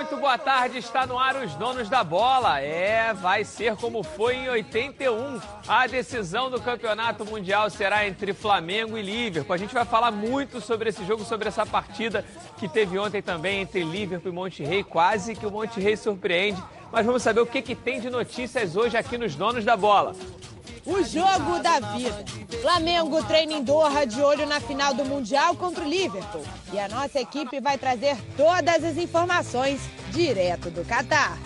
muito boa tarde. Está no ar os donos da bola. É, vai ser como foi em 81. A decisão do Campeonato Mundial será entre Flamengo e Liverpool. A gente vai falar muito sobre esse jogo, sobre essa partida que teve ontem também entre Liverpool e Monterrey. Quase que o Monterrey surpreende. Mas vamos saber o que, que tem de notícias hoje aqui nos donos da bola. O jogo da vida. Flamengo treina em Doha de olho na final do Mundial contra o Liverpool. E a nossa equipe vai trazer todas as informações direto do Catar.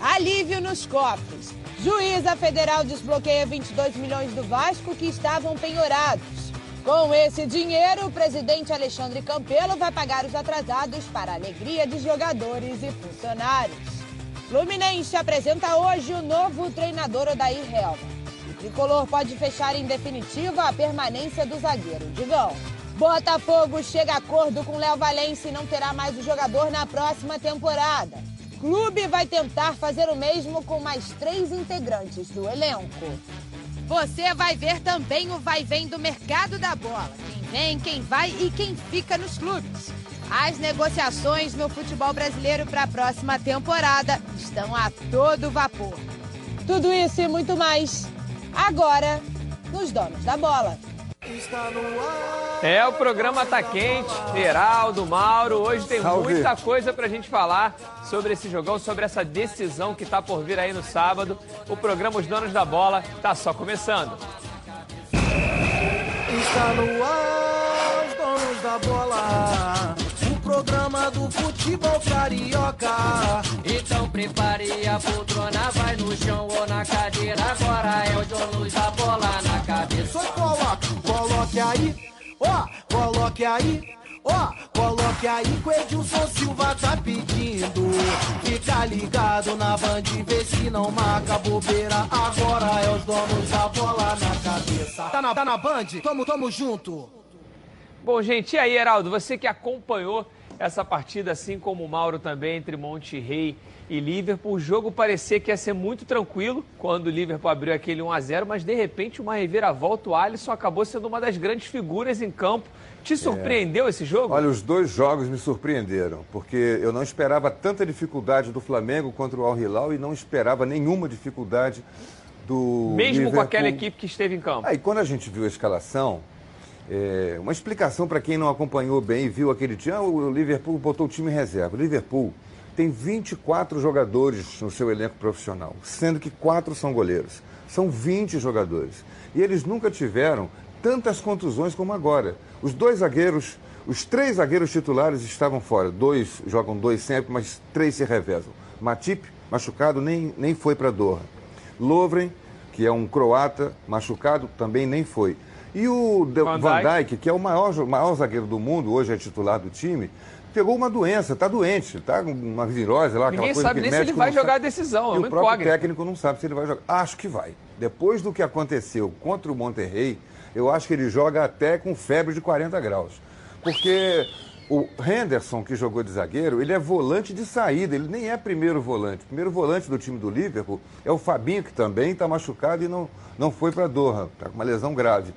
Alívio nos cofres. Juíza Federal desbloqueia 22 milhões do Vasco que estavam penhorados. Com esse dinheiro, o presidente Alexandre Campelo vai pagar os atrasados para a alegria de jogadores e funcionários. Fluminense apresenta hoje o novo treinador Odair Helma. Tricolor pode fechar em definitiva a permanência do zagueiro Digão. Botafogo chega a acordo com Léo Valência e não terá mais o jogador na próxima temporada. Clube vai tentar fazer o mesmo com mais três integrantes do elenco. Você vai ver também o vai-vem do mercado da bola. Quem vem, quem vai e quem fica nos clubes. As negociações no futebol brasileiro para a próxima temporada estão a todo vapor. Tudo isso e muito mais agora nos Donos da Bola. É, o programa tá quente. Heraldo, Mauro, hoje tem Salve. muita coisa pra gente falar sobre esse jogão, sobre essa decisão que tá por vir aí no sábado. O programa Os Donos da Bola tá só começando. Está no ar, os donos da bola programa do futebol carioca. Então prepare a poltrona, vai no chão ou na cadeira. Agora é o dono da bola na cabeça. Só coloca, coloque aí, ó, coloque aí. Ó, oh, coloque aí que o Edilson Silva tá pedindo. Fica ligado na band, vê se não marca bobeira. Agora é os donos da bola na cabeça. Tá na, tá na band? Tamo, tamo junto. Bom, gente, e aí, Heraldo, você que acompanhou essa partida, assim como o Mauro também, entre Monte Rei e Liverpool. O jogo parecia que ia ser muito tranquilo quando o Liverpool abriu aquele 1 a 0 mas de repente uma reviravolta, o Alisson acabou sendo uma das grandes figuras em campo. Te surpreendeu é. esse jogo? Olha, os dois jogos me surpreenderam, porque eu não esperava tanta dificuldade do Flamengo contra o Al Hilal e não esperava nenhuma dificuldade do Mesmo Liverpool. com aquela equipe que esteve em campo. Aí quando a gente viu a escalação, é, uma explicação para quem não acompanhou bem e viu aquele time. Ah, o Liverpool botou o time em reserva. O Liverpool tem 24 jogadores no seu elenco profissional, sendo que quatro são goleiros. São 20 jogadores. E eles nunca tiveram tantas contusões como agora. Os dois zagueiros, os três zagueiros titulares estavam fora. Dois jogam dois sempre, mas três se revezam. Matip, machucado, nem, nem foi para Doha. Lovren, que é um croata, machucado, também nem foi. E o Van, Van Dijk, que é o maior, maior zagueiro do mundo, hoje é titular do time, pegou uma doença, está doente, está com uma virose lá, Ninguém aquela coisa sabe que nem se ele vai jogar sabe. a decisão, é e o próprio incógnito. técnico não sabe se ele vai jogar. Acho que vai. Depois do que aconteceu contra o Monterrey, eu acho que ele joga até com febre de 40 graus. Porque o Henderson, que jogou de zagueiro, ele é volante de saída, ele nem é primeiro volante. O primeiro volante do time do Liverpool é o Fabinho, que também está machucado e não, não foi para Doha, está com uma lesão grave.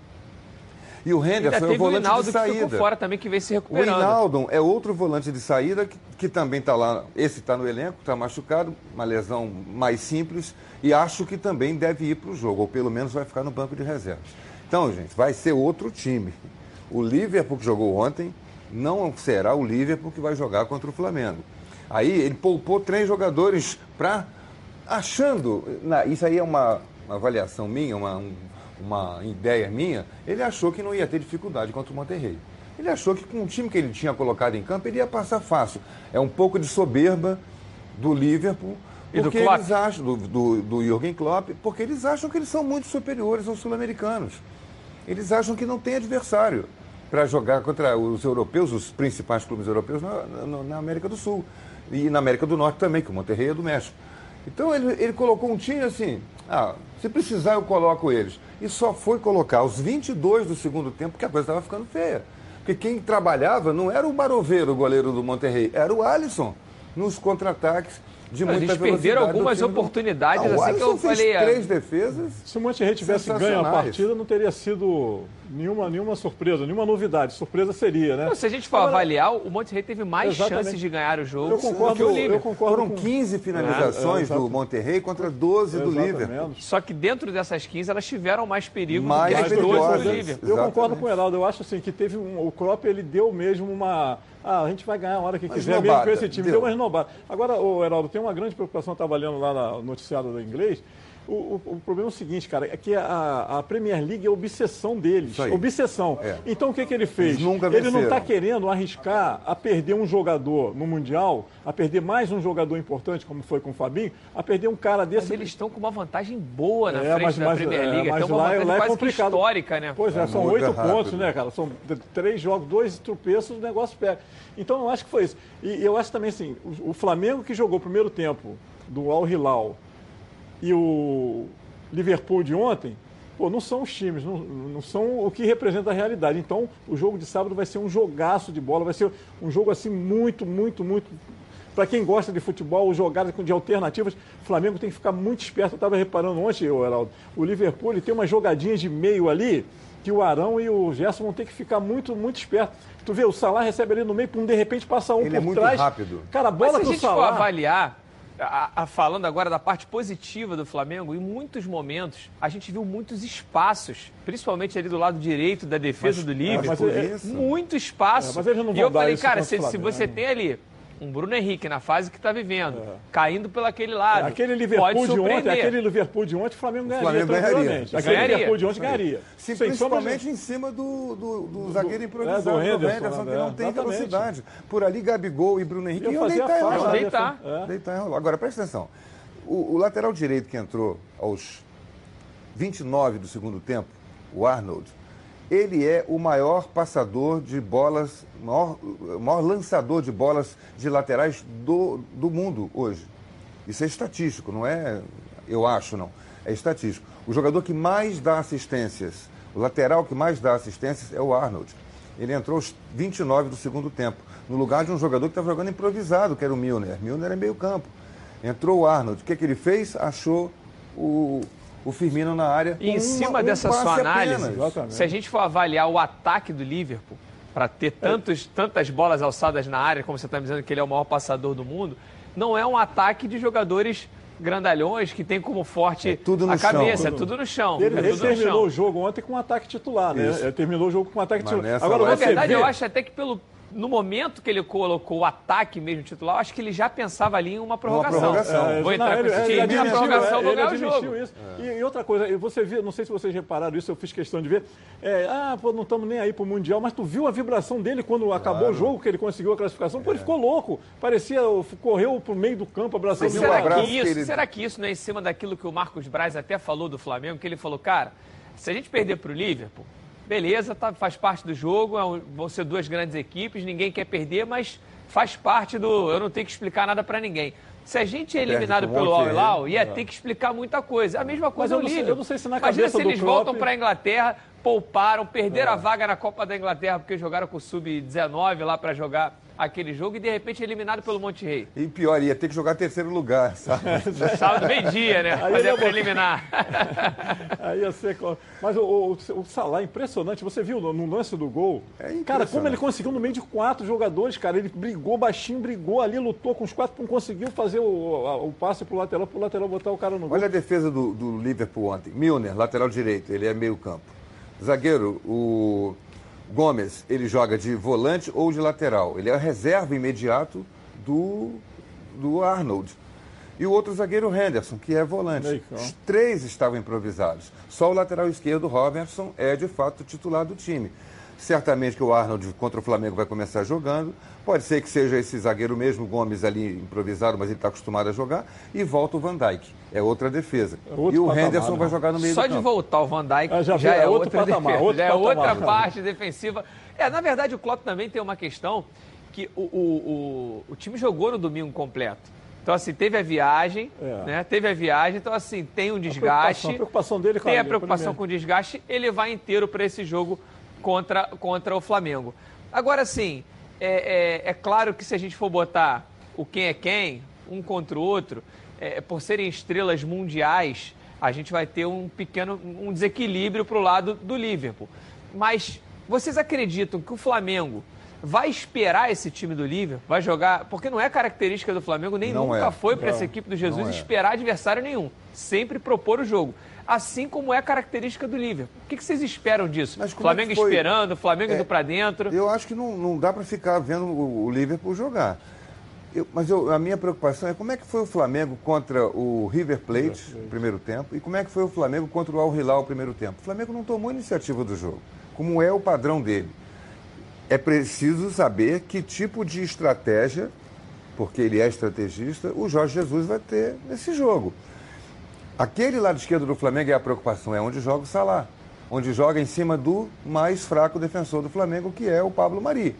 E o Henderson é o volante o de saída. Que ficou fora também que vem se recuperando. O Hinaldo é outro volante de saída que, que também está lá. Esse está no elenco, está machucado, uma lesão mais simples e acho que também deve ir para o jogo, ou pelo menos vai ficar no banco de reservas. Então, gente, vai ser outro time. O Liverpool que jogou ontem não será o Liverpool que vai jogar contra o Flamengo. Aí ele poupou três jogadores para achando, isso aí é uma, uma avaliação minha, uma, um, uma ideia minha, ele achou que não ia ter dificuldade contra o Monterrey. Ele achou que com o time que ele tinha colocado em campo, ele ia passar fácil. É um pouco de soberba do Liverpool, e do eles acham, do, do, do Jürgen Klopp, porque eles acham que eles são muito superiores aos sul-americanos. Eles acham que não tem adversário para jogar contra os europeus, os principais clubes europeus na, na, na, América do Sul. E na América do Norte também, que o Monterrey é do México. Então ele, ele colocou um time assim, ah, se precisar eu coloco eles e só foi colocar os 22 do segundo tempo que a coisa estava ficando feia. Porque quem trabalhava não era o Baroveiro, o goleiro do Monterrey, era o Alisson nos contra-ataques de muita Eles perderam algumas oportunidades, do... assim que eu falei. três defesas. Se o Monterrey tivesse ganho a partida, não teria sido nenhuma, nenhuma surpresa, nenhuma novidade. Surpresa seria, né? Não, se a gente for Agora, avaliar, o Monterrey teve mais exatamente. chances de ganhar o jogo eu concordo, que o Liverpool. Eu concordo Foram com... 15 finalizações é, é, do Monterrey contra 12 do Liverpool. Só que dentro dessas 15 elas tiveram mais perigo mais do que as 12 do Liverpool. Eu concordo com o Heraldo. Eu acho assim que teve um, o Klopp ele deu mesmo uma ah, a gente vai ganhar a hora que quiser, mesmo com esse time. Deu, deu uma renovada. Agora, o Heraldo, tem uma grande preocupação, estava lendo lá no noticiário do inglês, o, o, o, problema é o seguinte, cara, é que a, a Premier League é obsessão deles. Obsessão. É. Então o que, que ele fez? ele não está querendo arriscar a perder um jogador no Mundial, a perder mais um jogador importante, como foi com o Fabinho, a perder um cara desse. Mas eles estão com uma vantagem boa na é, frente mas, da mas, Premier League. É, mas uma lá, lá é complicado. histórica, né? Pois é, são oito pontos, né, cara? São três jogos, dois tropeços, o negócio pega. Então eu acho que foi isso. E eu acho também assim, o, o Flamengo que jogou o primeiro tempo do Al Hilal e o Liverpool de ontem, pô, não são os times, não, não são o que representa a realidade. Então, o jogo de sábado vai ser um jogaço de bola, vai ser um jogo assim muito, muito, muito. Para quem gosta de futebol, jogadas de alternativas, o Flamengo tem que ficar muito esperto. Eu estava reparando ontem, Heraldo, o Liverpool ele tem umas jogadinhas de meio ali que o Arão e o Gerson vão ter que ficar muito, muito espertos. Tu vê, o Salah recebe ali no meio, de repente passa um ele por é muito trás. rápido. Cara, a bola Mas se a gente Salah... for avaliar, a, a, falando agora da parte positiva do Flamengo, em muitos momentos a gente viu muitos espaços, principalmente ali do lado direito da defesa mas, do Liverpool. É, é, muito espaço. É, mas eles não vão e eu falei, cara, se, se você tem ali um Bruno Henrique na fase que está vivendo, é. caindo pelo aquele lado. Aquele Liverpool de ontem, aquele Liverpool de ontem, o Flamengo ganharia. O Flamengo ganharia. Aquele ganharia. Liverpool de ontem ganharia. Sim, principalmente em cima do, do, do zagueiro improvisado, é, do Henderson, Henderson que não tem exatamente. velocidade. Por ali, Gabigol e Bruno Henrique iam deitar enrolar. Deitar. É. deitar enrolar. Agora, presta atenção. O, o lateral direito que entrou aos 29 do segundo tempo, o Arnold, ele é o maior passador de bolas, maior, maior lançador de bolas de laterais do, do mundo hoje. Isso é estatístico, não é eu acho, não. É estatístico. O jogador que mais dá assistências, o lateral que mais dá assistências é o Arnold. Ele entrou aos 29 do segundo tempo, no lugar de um jogador que estava jogando improvisado, que era o Milner. Milner é meio campo. Entrou o Arnold. O que, que ele fez? Achou o, o Firmino na área. E em cima uma, dessa um sua análise, se a gente for avaliar o ataque do Liverpool, para ter tantos, tantas bolas alçadas na área, como você está me dizendo que ele é o maior passador do mundo, não é um ataque de jogadores grandalhões que tem como forte é tudo a cabeça, chão. é tudo no chão. Ele, é ele terminou o jogo ontem com um ataque titular, né? Ele terminou o jogo com um ataque Mas titular. Agora, na verdade, vê... eu acho até que pelo, no momento que ele colocou o ataque mesmo titular, acho que ele já pensava ali em uma prorrogação. Uma prorrogação. É, vou entrar não, com esse time, ele, a prorrogação é, vou ganhar o jogo. Isso. É. E, e, outra coisa, você viu, não sei se vocês repararam isso, eu fiz questão de ver. É, ah, pô, não estamos nem aí pro Mundial, mas tu viu a vibração dele quando claro. acabou o jogo, que ele conseguiu a classificação? Pô, ele ficou louco. Parecia, correu pro meio do campo, abraçando o será, que isso, será que isso não é em cima daquilo que o Marcos Braz até falou do Flamengo, que ele falou, cara, se a gente perder pro Liverpool, beleza, tá, faz parte do jogo, é vão ser duas grandes equipes, ninguém quer perder, mas faz parte do. Eu não tenho que explicar nada para ninguém. Se a gente é eliminado pelo Al Hilal, ia é. ter que explicar muita coisa. A mesma coisa eu, não sei, eu não sei se na Imagina se eles voltam para a Inglaterra, pouparam, perderam é. a vaga na Copa da Inglaterra porque jogaram com o Sub-19 lá para jogar aquele jogo e de repente eliminado pelo Monte Rei. E pior, ia ter que jogar terceiro lugar, sabe? Sábado meio-dia, né? Aí Fazer eliminar. Aí ia ser. Mas o, o, o Salah é impressionante. Você viu no, no lance do gol? É cara, como ele conseguiu no meio de quatro jogadores, cara. Ele brigou baixinho, brigou ali, lutou com os quatro, não conseguiu fazer o, o, o passe pro lateral, pro lateral botar o cara no gol. Olha a defesa do, do Liverpool ontem. Milner, lateral direito, ele é meio campo. Zagueiro, o Gomes, ele joga de volante ou de lateral. Ele é a reserva imediato do, do Arnold. E o outro zagueiro, Henderson, que é volante. Os três estavam improvisados. Só o lateral esquerdo, Robertson, é de fato titular do time. Certamente que o Arnold contra o Flamengo vai começar jogando. Pode ser que seja esse zagueiro mesmo, Gomes, ali improvisado, mas ele está acostumado a jogar. E volta o Van Dijk. É outra defesa. É e o patamar, Henderson não. vai jogar no meio Só de voltar o Van Dijk é, já, já é, outra patamar, defesa, já é outra parte defensiva. É, na verdade, o Klopp também tem uma questão que o, o, o, o time jogou no domingo completo. Então, assim, teve a viagem, é. né? Teve a viagem, então, assim, tem um desgaste. A preocupação, a preocupação dele, Tem a preocupação com o desgaste, ele vai inteiro para esse jogo contra, contra o Flamengo. Agora, assim, é, é, é, claro que se a gente for botar o quem é quem, um contra o outro, é, por serem estrelas mundiais, a gente vai ter um pequeno um desequilíbrio para o lado do Liverpool. Mas vocês acreditam que o Flamengo vai esperar esse time do Liverpool? Vai jogar. Porque não é característica do Flamengo, nem Não nunca é. foi para essa equipe do Jesus é. esperar adversário nenhum. Sempre propor o jogo. Assim como é característica do Liverpool. O que que vocês esperam disso? É Flamengo foi? esperando, Flamengo É, indo para dentro. Eu acho que não, não dá para ficar vendo o, o Liverpool jogar. Eu- mas eu- a minha preocupação é como é que foi o Flamengo contra o River Plate no primeiro tempo e como é que foi o Flamengo contra o Al Hilal no primeiro tempo. O Flamengo não tomou iniciativa do jogo, como é o padrão dele. É preciso saber que tipo de estratégia, porque ele é estrategista, o Jorge Jesus vai ter nesse jogo. Aquele lado esquerdo do Flamengo é a preocupação, é onde joga o Salah. Onde joga em cima do mais fraco defensor do Flamengo, que é o Pablo Mari.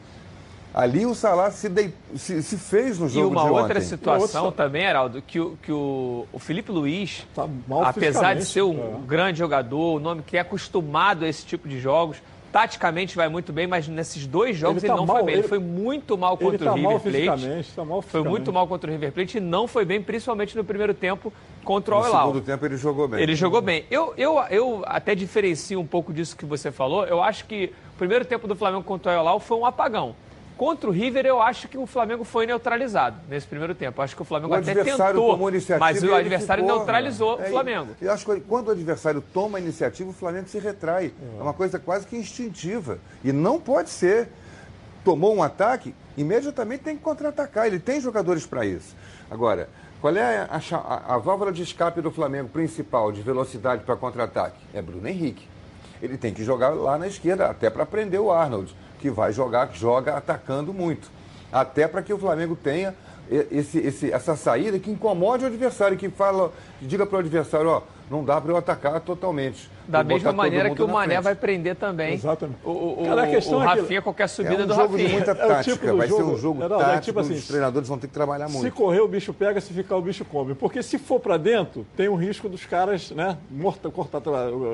Ali o Salah se, dei- se- se fez no E jogo uma de outra ontem. situação Outra- também, Heraldo, que, o- que o, o Felipe Luiz, Tá mal apesar de ser um é. grande jogador, um nome que é acostumado a esse tipo de jogos, taticamente vai muito bem, mas nesses dois jogos Ele ele, tá não mal, foi bem. Ele, ele- foi muito mal Ele contra tá o mal River Plate. fisicamente, tá mal Foi muito mal contra o River Plate e não foi bem, principalmente no primeiro tempo contra o No Al-Hilal. segundo tempo ele jogou bem. Ele jogou bem. Eu, eu, eu até diferencio um pouco disso que você falou. Eu acho que o primeiro tempo do Flamengo contra o Al-Hilal foi um apagão. Contra o River, eu acho que o Flamengo foi neutralizado nesse primeiro tempo. Acho que o Flamengo O até adversário tentou, mas o adversário ficou, neutralizou né? o Flamengo. É, Eu acho que quando o adversário toma a iniciativa, o Flamengo se retrai. É uma coisa quase que instintiva. E não pode ser. Tomou um ataque, imediatamente tem que contra-atacar. Ele tem jogadores para isso. Agora, qual é a, a- a válvula de escape do Flamengo principal de velocidade para contra-ataque? É Bruno Henrique. Ele tem que jogar lá na esquerda, até para prender o Arnold, que vai jogar, joga atacando muito. Até para que o Flamengo tenha esse, esse- essa saída que incomode o adversário, que fala, que diga para o adversário, ó, não dá para eu atacar totalmente. Da mesma maneira que o Mané vai prender também Exatamente. o, o, Cara, a o- questão o é que- Rafinha, qualquer É subida um do jogo de Rafinha. muita É o tática, tipo vai ser jogo- um jogo Geraldo, é tático, tipo assim, os treinadores vão ter que trabalhar Se muito. correr, o bicho pega, se ficar, o bicho come. Porque se for pra dentro, tem o risco dos caras, né, morta, cortar,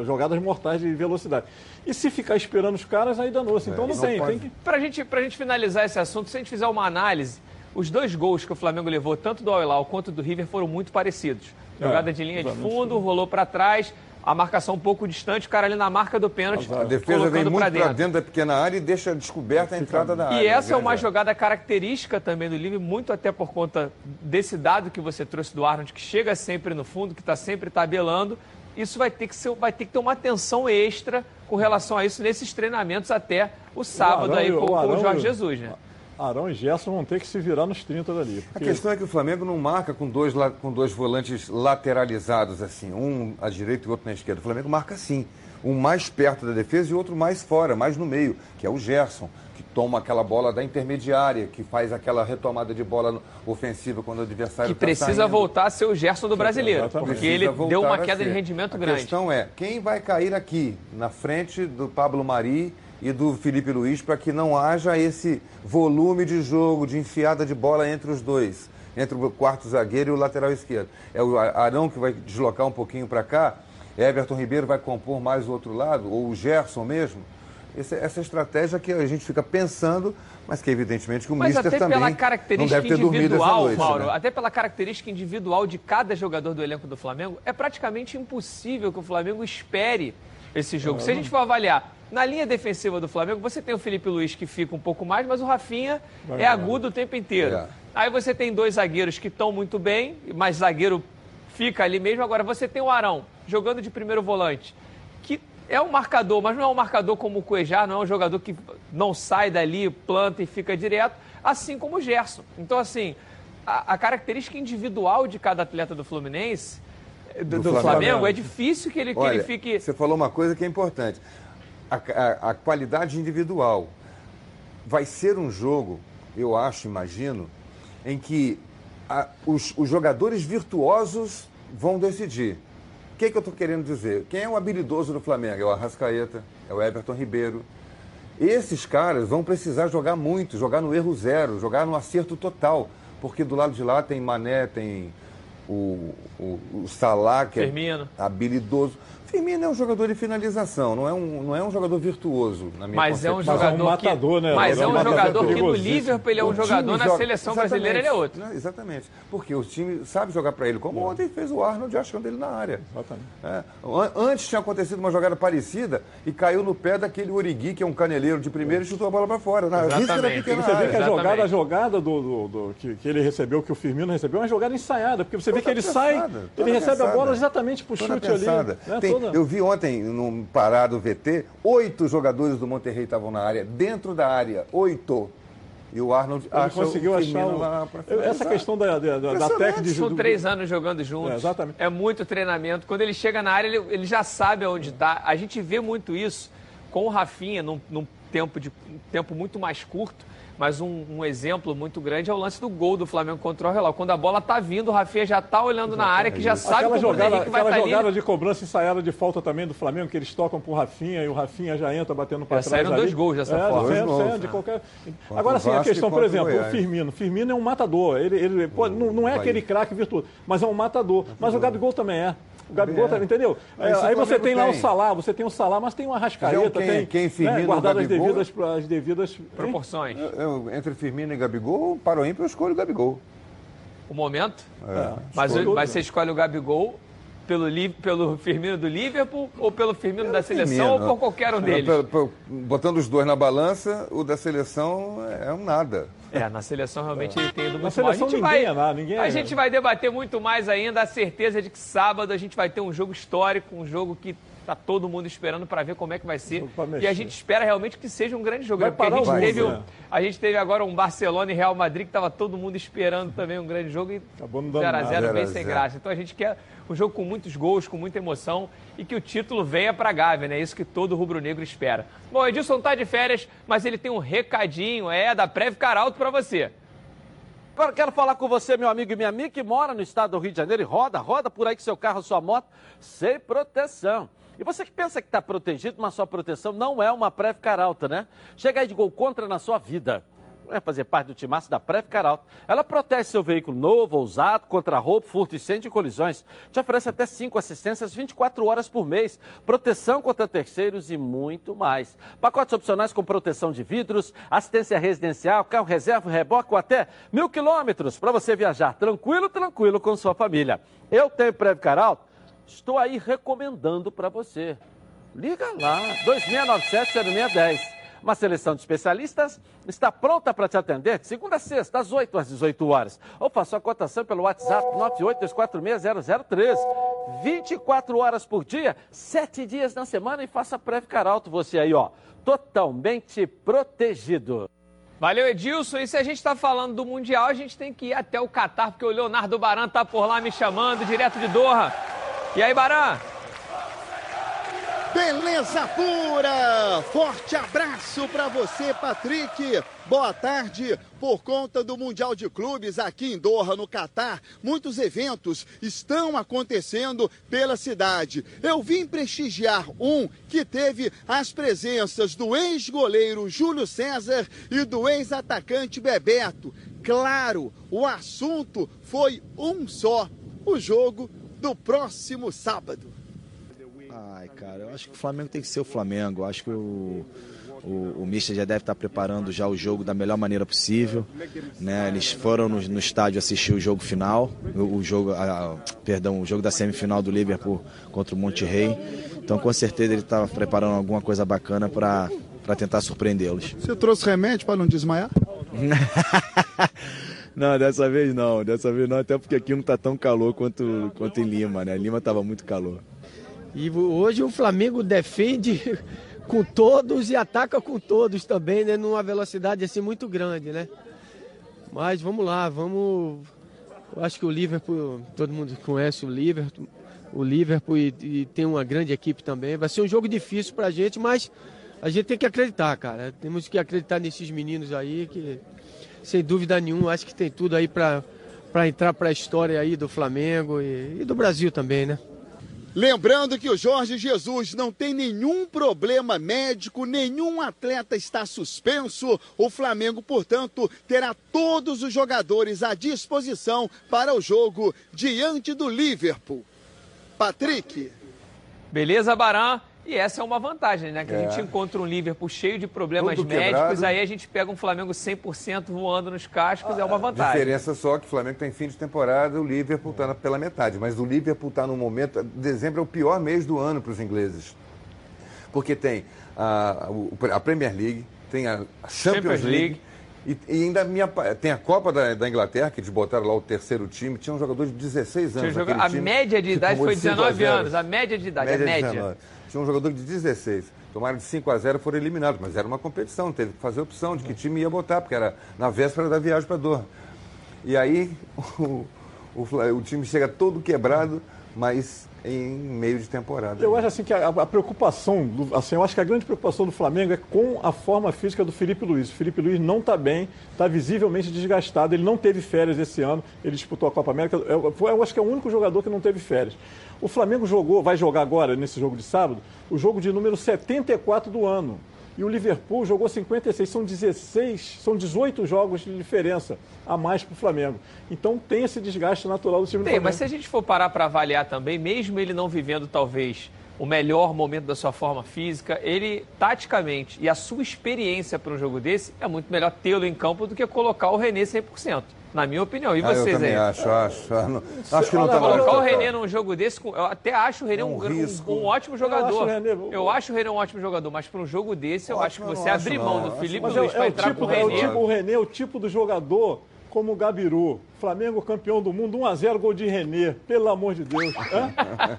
jogadas mortais de velocidade. E se ficar esperando os caras, aí danou-se. Então não, não tem, pode. tem que... Pra gente, pra gente finalizar esse assunto, se a gente fizer uma análise, os dois gols que o Flamengo levou, tanto do Al-Hilal quanto do River, foram muito parecidos. Jogada É, de linha de fundo, rolou pra trás, a marcação um pouco distante, o cara ali na marca do pênalti, A defesa vem colocando muito pra para dentro. dentro da pequena área e deixa descoberta a entrada da área. E essa é grande uma área. jogada característica também do Liverpool, muito até por conta desse dado que você trouxe do Arnold, que chega sempre no fundo, que está sempre tabelando. Isso vai ter, que ser, vai ter que ter uma atenção extra com relação a isso nesses treinamentos até o sábado Arão aí com, o com o Arão Jorge Jesus, né? Arão e Gerson vão ter que se virar nos 30 dali. A porque- questão é que o Flamengo não marca com dois, com dois volantes lateralizados, assim, um à direita e outro na esquerda. O Flamengo marca sim. Um mais perto da defesa e outro mais fora, mais no meio, que é o Gerson, que toma aquela bola da intermediária, que faz aquela retomada de bola ofensiva quando o adversário Que tá precisa saindo. voltar a ser o Gerson do brasileiro, exatamente. porque ele deu uma a queda de rendimento a grande. questão é, quem vai cair aqui na frente do Pablo Mari e do Felipe Luiz para que não haja esse volume de jogo, de enfiada de bola entre os dois, entre o quarto zagueiro e o lateral esquerdo. É o Arão que vai deslocar um pouquinho para cá, Everton Ribeiro vai compor mais o outro lado, ou o Gerson mesmo. Essa, essa estratégia que a gente fica pensando, mas que evidentemente que o Mas Mister também pela não deve ter dormido essa individual, noite. Mauro, né? até pela característica individual de cada jogador do elenco do Flamengo, é praticamente impossível que o Flamengo espere esse jogo. Se a gente for avaliar, na linha defensiva do Flamengo, você tem o Felipe Luiz que fica um pouco mais, mas o Rafinha é agudo o tempo inteiro. É. Aí você tem dois zagueiros que estão muito bem, mas zagueiro fica ali mesmo. Agora você tem o Arão jogando de primeiro volante, que é um marcador, mas não é um marcador como o Cuejar, não é um jogador que não sai dali, planta e fica direto, assim como o Gerson. Então, assim, a, a característica individual de cada atleta do Fluminense, do, Do Flamengo, Flamengo. é difícil que ele, que Olha, ele fique. Você falou uma coisa que é importante. A, a- a qualidade individual. Vai ser um jogo, eu acho, imagino, em que a- os, os jogadores virtuosos vão decidir. O que, que eu estou querendo dizer? Quem é o habilidoso do Flamengo? É o Arrascaeta, é o Everton Ribeiro. Esses caras vão precisar jogar muito, jogar no erro zero, jogar no acerto total. Porque do lado de lá tem Mané, tem o, o, o Salah, que Firmino. é habilidoso. Firmino é um jogador de finalização, não é um, não é um jogador virtuoso, na minha Mas é um concepção. jogador Mas é um matador, que, né? Mas É é um um matador jogador que no. Liverpool ele é um jogador, na joga- seleção Exatamente. brasileira ele é outro. Não, exatamente. Porque o time sabe jogar para ele, como ontem fez o Arnold achando ele na área. Exatamente. É. An- Antes tinha acontecido uma jogada parecida e caiu no pé daquele Origui, que é um caneleiro de primeira, e chutou a bola para fora. Na da Exatamente. Você vê que a Exatamente. jogada, a jogada do, do- do- que, que ele recebeu, que o Firmino recebeu, é uma jogada ensaiada, porque você vê Toda que ele pensada, sai, toda ele recebe a pensada. bola exatamente pro Toda chute pensada. ali. né, Tem- toda- Eu vi ontem, num parado VT, oito jogadores do Monterrey estavam na área, dentro da área, oito. E o Arnold Ele acha conseguiu o achar o- lá Essa questão da, da, da, técnica de São do- três anos jogando juntos. É, exatamente. É muito treinamento. Quando ele chega na área, ele, ele já sabe aonde está. A gente vê muito isso com o Rafinha num, num tempo, de, um tempo muito mais curto. Mas um, um exemplo muito grande é o lance do gol do Flamengo contra o Real. Quando a bola tá vindo, o Rafinha já tá olhando na área, que já sabe Aquela que o Bruno jogada, Henrique vai aquela estar ali. jogada de cobrança ensaiada de falta também do Flamengo, que eles tocam pro Rafinha e o Rafinha já entra batendo para Já trás. saíram ali. dois gols dessa é, forma. Dois gols, de né? qualquer... Contra Agora sim, a questão, por exemplo, o. Firmino. Firmino é um matador. Ele, ele pô, não, não é aquele craque virtuoso, mas é um matador. Mas o Gabigol também é. O Gabigol, é. tá- entendeu? É, aí você Flamengo tem lá o tem. Salah, você tem o Salah, mas tem o Arrascaeta, Já quem- tem quem né, Firmino, guardado as devidas, as devidas Proporções. Eu- entre Firmino e Gabigol, para o ímpio, eu escolho o Gabigol. O momento. É. Mas, mas você escolhe o Gabigol pelo, pelo Firmino do Liverpool ou pelo Firmino da seleção Firmino. ou por qualquer um É, deles? Botando os dois na balança, o da seleção é um nada. É, na seleção realmente ele tem ido muito Na seleção mal. A gente ninguém vai, é nada, ninguém A é- gente vai debater muito mais ainda, a certeza de que sábado a gente vai ter um jogo histórico, um jogo que tá todo mundo esperando para ver como é que vai ser. E a gente espera realmente que seja um grande jogo, Vai né? porque a gente, mundo, teve, um- né? a gente teve agora um Barcelona e Real Madrid que tava todo mundo esperando também um grande jogo e Acabou não dando 0 a 0 nada. bem 0 a sem 0. graça. Então a gente quer um jogo com muitos gols, com muita emoção e que o título venha para Gávea, né? É isso que todo rubro-negro espera. Bom, Edilson tá de férias, mas ele tem um recadinho, é da Prev Caralto para você. Agora quero falar com você, meu amigo e minha amiga, que mora no estado do Rio de Janeiro e roda, roda por aí com seu carro, sua moto, sem proteção. E você que pensa que está protegido, mas sua proteção não é uma Previcar Alta, né? Chega aí de gol contra na sua vida. É fazer parte do timaço da Previcar Alta. Ela protege seu veículo novo ou usado contra roubo, furto, incêndio e colisões. Te oferece até 5 assistências 24 horas por mês, proteção contra terceiros e muito mais. Pacotes opcionais com proteção de vidros, assistência residencial, carro reserva, reboque ou até mil quilômetros para você viajar tranquilo, tranquilo com sua família. Eu tenho Previcar Alta, estou aí recomendando para você. Liga lá, 2697-0610. Uma seleção de especialistas está pronta para te atender de segunda a sexta, das 8 às 18 horas. Ou faça a cotação pelo WhatsApp 982460013. 24 horas por dia, 7 dias na semana e faça Previcar Alto você aí, ó. Totalmente protegido. Valeu, Edilson. E se a gente está falando do Mundial, a gente tem que ir até o Catar, porque o Leonardo Baran tá por lá me chamando, direto de Doha. E aí, Baran? Beleza pura! Forte abraço para você, Patrick. Boa tarde. Por conta do Mundial de Clubes aqui em Doha, no Catar, muitos eventos estão acontecendo pela cidade. Eu vim prestigiar um que teve as presenças do ex-goleiro Júlio César e do ex-atacante Bebeto. Claro, o assunto foi um só: o jogo do próximo sábado. Ai, cara, eu acho que o Flamengo tem que ser o Flamengo. Eu acho que o, o, o Mister já deve estar preparando já o jogo da melhor maneira possível. Né? Eles foram no, no estádio assistir o jogo final, o, o jogo, a- perdão, o jogo da semifinal do Liverpool contra o Monterrey. Então, com certeza, ele estava preparando alguma coisa bacana para tentar surpreendê-los. Você trouxe remédio para não desmaiar? Não, dessa vez não, dessa vez não, até porque aqui não tá tão calor quanto, quanto em Lima, né? Lima tava muito calor. E hoje o Flamengo defende com todos e ataca com todos também, né? Numa velocidade assim muito grande, né? Mas vamos lá, vamos. Eu acho que o Liverpool, todo mundo conhece o Liverpool, o Liverpool e, e tem uma grande equipe também. Vai ser um jogo difícil pra gente, mas a gente tem que acreditar, cara. Temos que acreditar nesses meninos aí que, sem dúvida nenhuma, acho que tem tudo aí pra, pra entrar pra história aí do Flamengo e- e do Brasil também, né? Lembrando que o Jorge Jesus não tem nenhum problema médico, nenhum atleta está suspenso. O Flamengo, portanto, terá todos os jogadores à disposição para o jogo diante do Liverpool. Patrick. Beleza, Baran? E essa é uma vantagem, né? Que É. a gente encontra um Liverpool cheio de problemas Tudo médicos, quebrado. aí a gente pega um Flamengo 100% voando nos cascos, é uma vantagem. Diferença só que o Flamengo tem fim de temporada, o Liverpool está pela metade. Mas o Liverpool está no momento. Dezembro é o pior mês do ano para os ingleses. Porque tem a, a Premier League, tem a Champions, Champions League. E, e ainda minha, tem a Copa da, da Inglaterra, que eles botaram lá o terceiro time. Tinha um jogador de 16 Tinha anos. joga- A time, média de idade foi de 5 a 19 0. anos. A média de idade, Média a média. 19. Tinha um jogador de 16. Tomaram de 5 a 0 foram eliminados, mas era uma competição, teve que fazer opção de que time ia botar, porque era na véspera da viagem para Doha. E aí o, o, o time chega todo quebrado, mas em meio de temporada. Eu acho assim que a, a preocupação, do- assim, eu acho que a grande preocupação do Flamengo é com a forma física do Felipe Luiz. O Felipe Luiz não está bem, está visivelmente desgastado. Ele não teve férias esse ano. Ele disputou a Copa América. Eu, foi- eu acho que é o único jogador que não teve férias. O Flamengo jogou, vai jogar agora nesse jogo de sábado, o jogo de número 74 do ano. E o Liverpool jogou 56, são 16, são 18 jogos de diferença a mais para o Flamengo. Então tem esse desgaste natural do time do Tem, Flamengo. mas se a gente for parar para avaliar também, mesmo ele não vivendo talvez o melhor momento da sua forma física, ele taticamente e a sua experiência para um jogo desse é muito melhor tê-lo em campo do que colocar o René 100%, na minha opinião. E Ah, eu vocês também aí? acho, acho. Não- Acho que não está Colocar o René num jogo desse, eu até acho o René É um, um um- um ótimo jogador. René- Eu acho o René um ótimo jogador, mas para um jogo desse, eu Ótimo acho que você abrir não. mão do Felipe é, Luiz é para o entrar tipo, com o é o René. tipo, o René é o tipo do jogador como o Gabiru. Flamengo campeão do mundo, 1x0 gol de René. Pelo amor de Deus. Hã?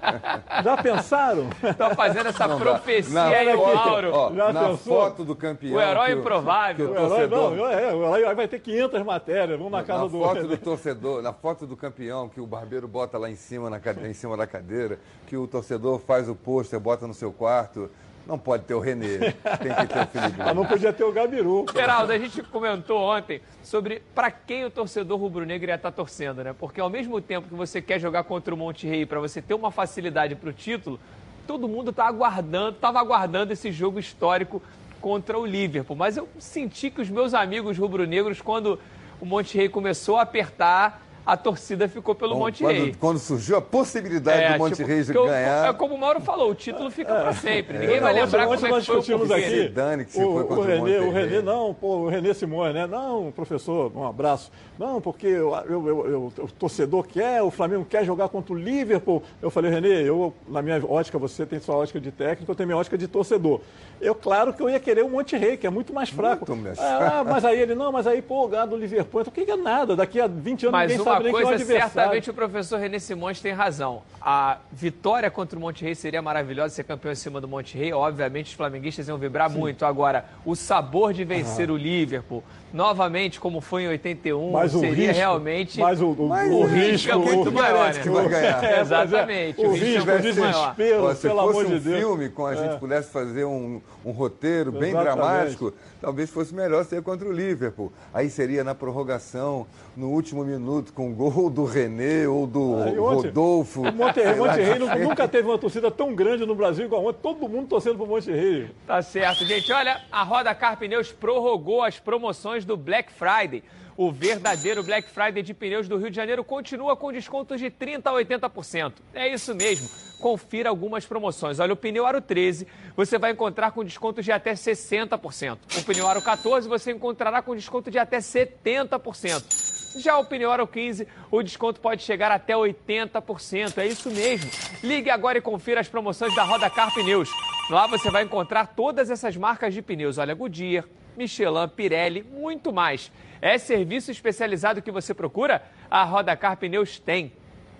Já pensaram? Tá fazendo essa profecia Na, aí, Mauro. ó, Já na pensou? foto do campeão. O herói improvável. que O herói, torcedor- não, é, o herói vai ter 500 matérias. Vamos na casa na do foto do torcedor, na foto do campeão que o barbeiro bota lá em cima, na cadeira, em cima da cadeira, que o torcedor faz o pôster, bota no seu quarto. Não pode ter o Renê, tem que ter o Felipe. Mas não podia ter o Gabiru. Geraldo, a gente comentou ontem sobre para quem o torcedor rubro-negro ia estar torcendo, né? Porque ao mesmo tempo que você quer jogar contra o Monte Rei para você ter uma facilidade para o título, todo mundo tá aguardando, estava aguardando esse jogo histórico contra o Liverpool. Mas eu senti que os meus amigos rubro-negros, quando o Monte Rei começou a apertar, a torcida ficou pelo Bom, Monte Rei. quando, quando surgiu a possibilidade do Monte tipo, Reis de o- ganhar. É como o Mauro falou, o título fica para sempre. Ninguém Não, vai lembrar como é nós que foi o discutimos aqui. Zidane que se o, foi o contra o Renê, o Monterrey. Renê, não, pô, o Renê Simões, né? Não, professor, um abraço. Não, porque eu, eu- eu- eu- o torcedor quer, o Flamengo quer jogar contra o Liverpool. Eu falei, Renê, eu, na minha ótica, você tem sua ótica de técnico, eu tenho minha ótica de torcedor. Eu, claro que eu ia querer o Monte Rei, que é muito mais fraco. Muito Ah, mas aí ele, não, mas aí, pô, ganhar do Liverpool, então o que que é nada? Daqui a 20 anos Mas ninguém uma sabe quem é coisa, adversário. certamente o professor René Simões tem razão. A vitória contra o Monte Rei seria maravilhosa, ser campeão em cima do Monte Rei. Obviamente, os flamenguistas iam vibrar muito. Agora, o sabor de vencer o Liverpool, novamente, como foi em 81, Mas o seria risco, realmente. mas o, o, Mas o o risco, é muito o- maior, né? que vai ganhar. É, Exatamente, pois é. o O risco risco, é o muito maior. se pelo fosse amor um de filme com a gente É. pudesse fazer um, um roteiro bem Exatamente. dramático, talvez fosse melhor ser contra o Liverpool. Aí seria na prorrogação, no último minuto, com gol do René ou do ontem, Rodolfo. O Monterrey, Monterrey nu- nunca teve uma torcida tão grande no Brasil igual ontem. Todo mundo torcendo pro Monterrey. Tá certo, gente. Olha, a Roda Car Pneus prorrogou as promoções do Black Friday. O verdadeiro Black Friday de pneus do Rio de Janeiro continua com descontos de 30% a 80%. É isso mesmo. Confira algumas promoções. Olha, o pneu Aro 13 você vai encontrar com descontos de até 60%. O pneu Aro 14 você encontrará com desconto de até 70%. Já o pneu Aro 15, o desconto pode chegar até 80%. É isso mesmo. Ligue agora e confira as promoções da Roda Car Pneus. Lá você vai encontrar todas essas marcas de pneus. Olha, Goodyear, Michelin, Pirelli, muito mais. É serviço especializado que você procura? A Roda Car Pneus tem.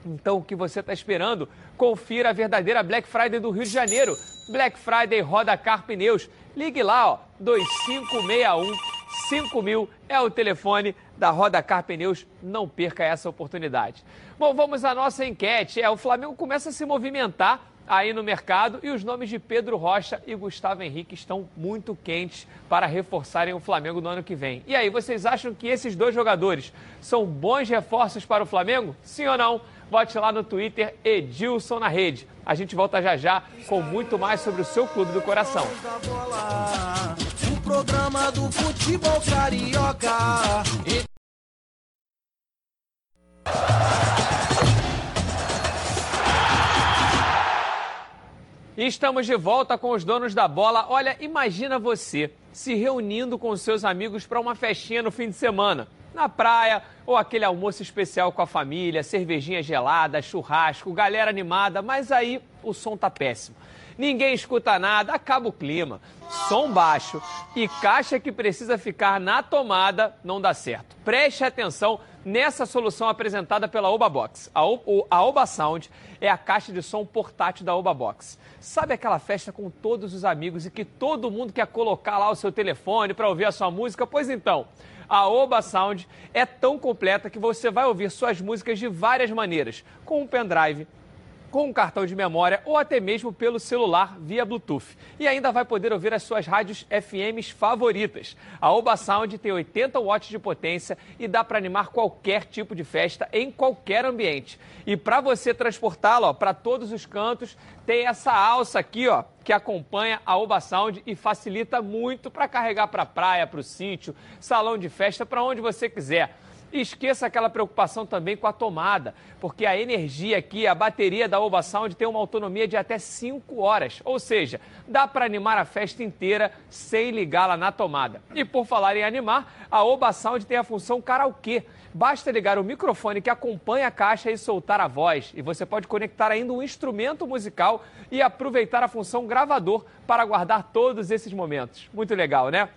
Então, o que você está esperando? Confira a verdadeira Black Friday do Rio de Janeiro. Black Friday Roda Car Pneus. Ligue lá, ó, 2561 5000 é o telefone da Roda Car Pneus. Não perca essa oportunidade. Bom, vamos à nossa enquete. É, o Flamengo começa a se movimentar aí no mercado e os nomes de Pedro Rocha e Gustavo Henrique estão muito quentes para reforçarem o Flamengo no ano que vem. E aí, vocês acham que esses dois jogadores são bons reforços para o Flamengo? Sim ou não? Vote lá no Twitter Edilson na rede. A gente volta já já com muito mais sobre o seu clube do coração. o programa do futebol carioca. E estamos de volta com os donos da bola. Olha, imagina você se reunindo com seus amigos para uma festinha no fim de semana. Na praia, ou aquele almoço especial com a família, cervejinha gelada, churrasco, galera animada, mas aí o som tá péssimo. Ninguém escuta nada, acaba o clima. Som baixo e caixa que precisa ficar na tomada não dá certo. Preste atenção nessa solução apresentada pela Oba Box. A, o, a Oba Sound é a caixa de som portátil da Oba Box. Sabe aquela festa com todos os amigos e que todo mundo quer colocar lá o seu telefone para ouvir a sua música? Pois então, a Oba Sound é tão completa que você vai ouvir suas músicas de várias maneiras, com um pendrive, com um cartão de memória ou até mesmo pelo celular via Bluetooth. E ainda vai poder ouvir as suas rádios FMs favoritas. A Oba Sound tem 80 watts de potência e dá para animar qualquer tipo de festa em qualquer ambiente. E para você transportá-lo para todos os cantos, tem essa alça aqui, ó, que acompanha a Oba Sound e facilita muito para carregar para praia, para o sítio, salão de festa, para onde você quiser. E esqueça aquela preocupação também com a tomada, porque a energia aqui, a bateria da Oba Sound tem uma autonomia de até 5 horas, ou seja, dá para animar a festa inteira sem ligá-la na tomada. E por falar em animar, a Oba Sound tem a função karaokê. Basta ligar o microfone que acompanha a caixa e soltar a voz. E você pode conectar ainda um instrumento musical e aproveitar a função gravador para guardar todos esses momentos. Muito legal, né?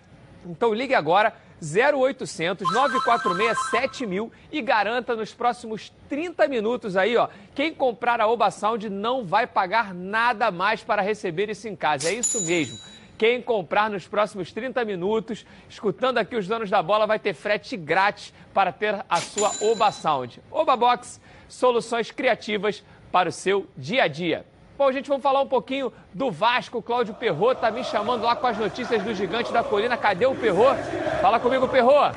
Então ligue agora 0800 946 7000 e garanta nos próximos 30 minutos aí, ó. Quem comprar a Oba Sound não vai pagar nada mais para receber isso em casa. É isso mesmo. Quem comprar nos próximos 30 minutos, escutando aqui os donos da bola, vai ter frete grátis para ter a sua Oba Sound. Oba Box, soluções criativas para o seu dia a dia. Bom, gente, vamos falar um pouquinho do Vasco. O Cláudio Perrot tá me chamando lá com as notícias do Gigante da Colina. Cadê o Perrot? Fala comigo, Perrot.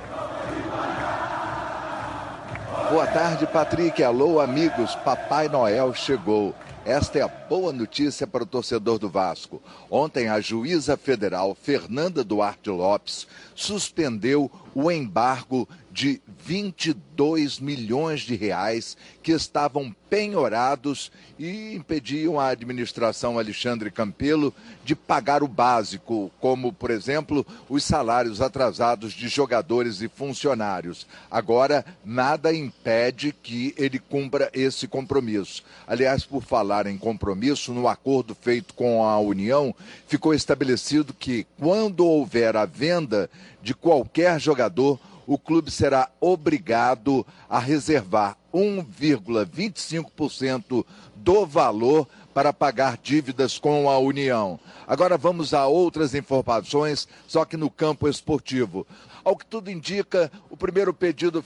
Boa tarde, Patrick. Alô, amigos. Papai Noel chegou. Esta é a boa notícia para o torcedor do Vasco. Ontem, a juíza federal Fernanda Duarte Lopes suspendeu o embargo de 22 milhões de reais que estavam penhorados e impediam a administração Alexandre Campelo de pagar o básico, como, por exemplo, os salários atrasados de jogadores e funcionários. Agora, nada impede que ele cumpra esse compromisso. Aliás, por falar em compromisso, no acordo feito com a União, ficou estabelecido que, quando houver a venda de qualquer jogador, o clube será obrigado a reservar 1,25% do valor para pagar dívidas com a União. Agora vamos a outras informações, só que no campo esportivo. Ao que tudo indica, o primeiro pedido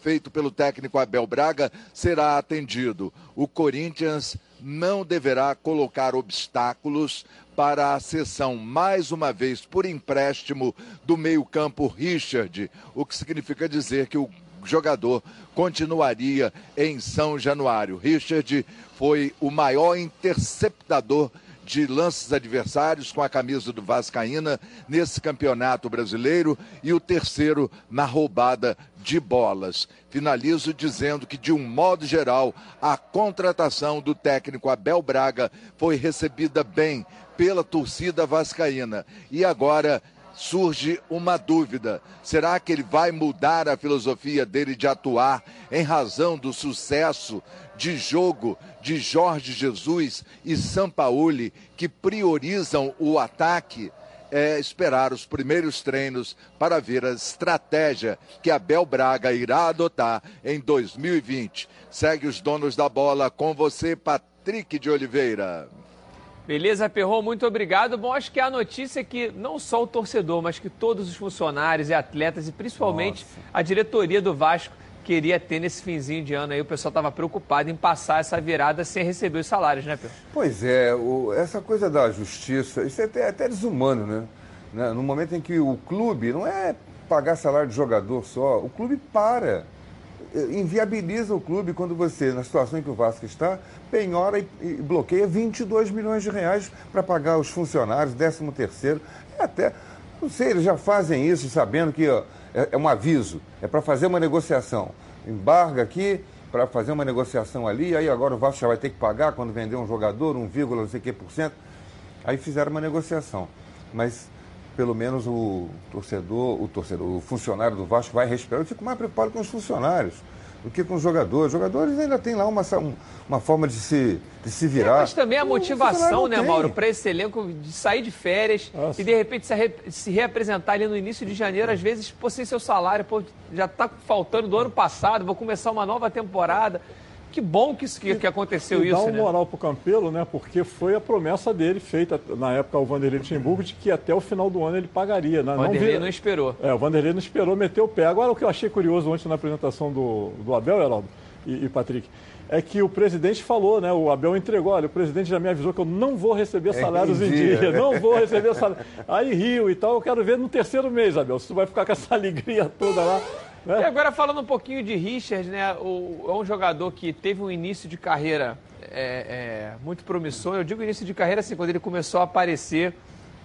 feito pelo técnico Abel Braga será atendido. O Corinthians não deverá colocar obstáculos para a cessão, mais uma vez, por empréstimo do meio-campo Richard, o que significa dizer que o jogador continuaria em São Januário. Richard foi o maior interceptador de lances adversários com a camisa do Vascaína nesse campeonato brasileiro e o terceiro na roubada de bolas. Finalizo dizendo que, de um modo geral, a contratação do técnico Abel Braga foi recebida bem pela torcida vascaína. E agora surge uma dúvida: será que ele vai mudar a filosofia dele de atuar em razão do sucesso de jogo de Jorge Jesus e Sampaoli, que priorizam o ataque? É esperar os primeiros treinos para ver a estratégia que Abel Braga irá adotar em 2020. Segue os donos da bola com você, Patrick de Oliveira. Beleza, Perrou, muito obrigado. Bom, acho que a notícia é que não só o torcedor, mas que todos os funcionários e atletas e principalmente Nossa. a diretoria do Vasco queria ter nesse finzinho de ano aí. O pessoal estava preocupado em passar essa virada sem receber os salários, né, Perrou? Pois é, o, essa coisa da justiça, isso é até, até desumano, né? né? No momento em que o clube não é pagar salário de jogador só, o clube para inviabiliza o clube quando você, na situação em que o Vasco está, penhora e, e bloqueia 22 milhões de reais para pagar os funcionários, 13 terceiro, até, não sei, eles já fazem isso sabendo que ó, é, é um aviso, é para fazer uma negociação. Embarga aqui para fazer uma negociação ali, aí agora o Vasco já vai ter que pagar quando vender um jogador, um vírgula, não sei que por cento. Aí fizeram uma negociação. Mas pelo menos o torcedor, o torcedor, o funcionário do Vasco vai respirar. Eu fico mais preocupado com os funcionários do que com os jogadores. Os jogadores ainda têm lá uma, uma forma de se, de se virar. É, mas também a motivação, né, tem. Mauro, para esse elenco de sair de férias Nossa. e de repente se, re, se, reapresentar ali no início de janeiro, às vezes, pô, sem seu salário, pô, já está faltando do ano passado, vou começar uma nova temporada. Que bom que, que, que aconteceu e isso, dá um né? moral pro Campelo, né? Porque foi a promessa dele, feita na época ao Vanderlei Luxemburgo, de que até o final do ano ele pagaria. Né? O Vanderlei não, não esperou. É, o Vanderlei não esperou, meteu o pé. Agora, o que eu achei curioso ontem na apresentação do, do Abel, Heraldo e, e Patrick, é que o presidente falou, né? O Abel entregou, olha, o presidente já me avisou que eu não vou receber é salários é em dia, dia, não vou receber salário. Aí riu e tal, eu quero ver no terceiro mês, Abel, se tu vai ficar com essa alegria toda lá. Né? E agora falando um pouquinho de Richard, né? O, é um jogador que teve um início de carreira é, é, muito promissor. Eu digo início de carreira assim, quando ele começou a aparecer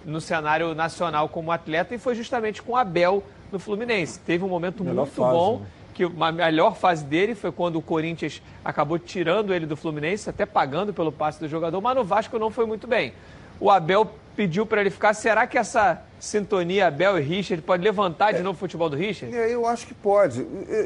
no cenário nacional como atleta e foi justamente com Abel no Fluminense. Teve um momento Melhor muito fase, bom. Né? que a melhor fase dele foi quando o Corinthians acabou tirando ele do Fluminense, até pagando pelo passe do jogador, mas no Vasco não foi muito bem. O Abel pediu para ele ficar. Será que essa sintonia Abel e Richard pode levantar de é, novo o futebol do Richard? É, eu acho que pode.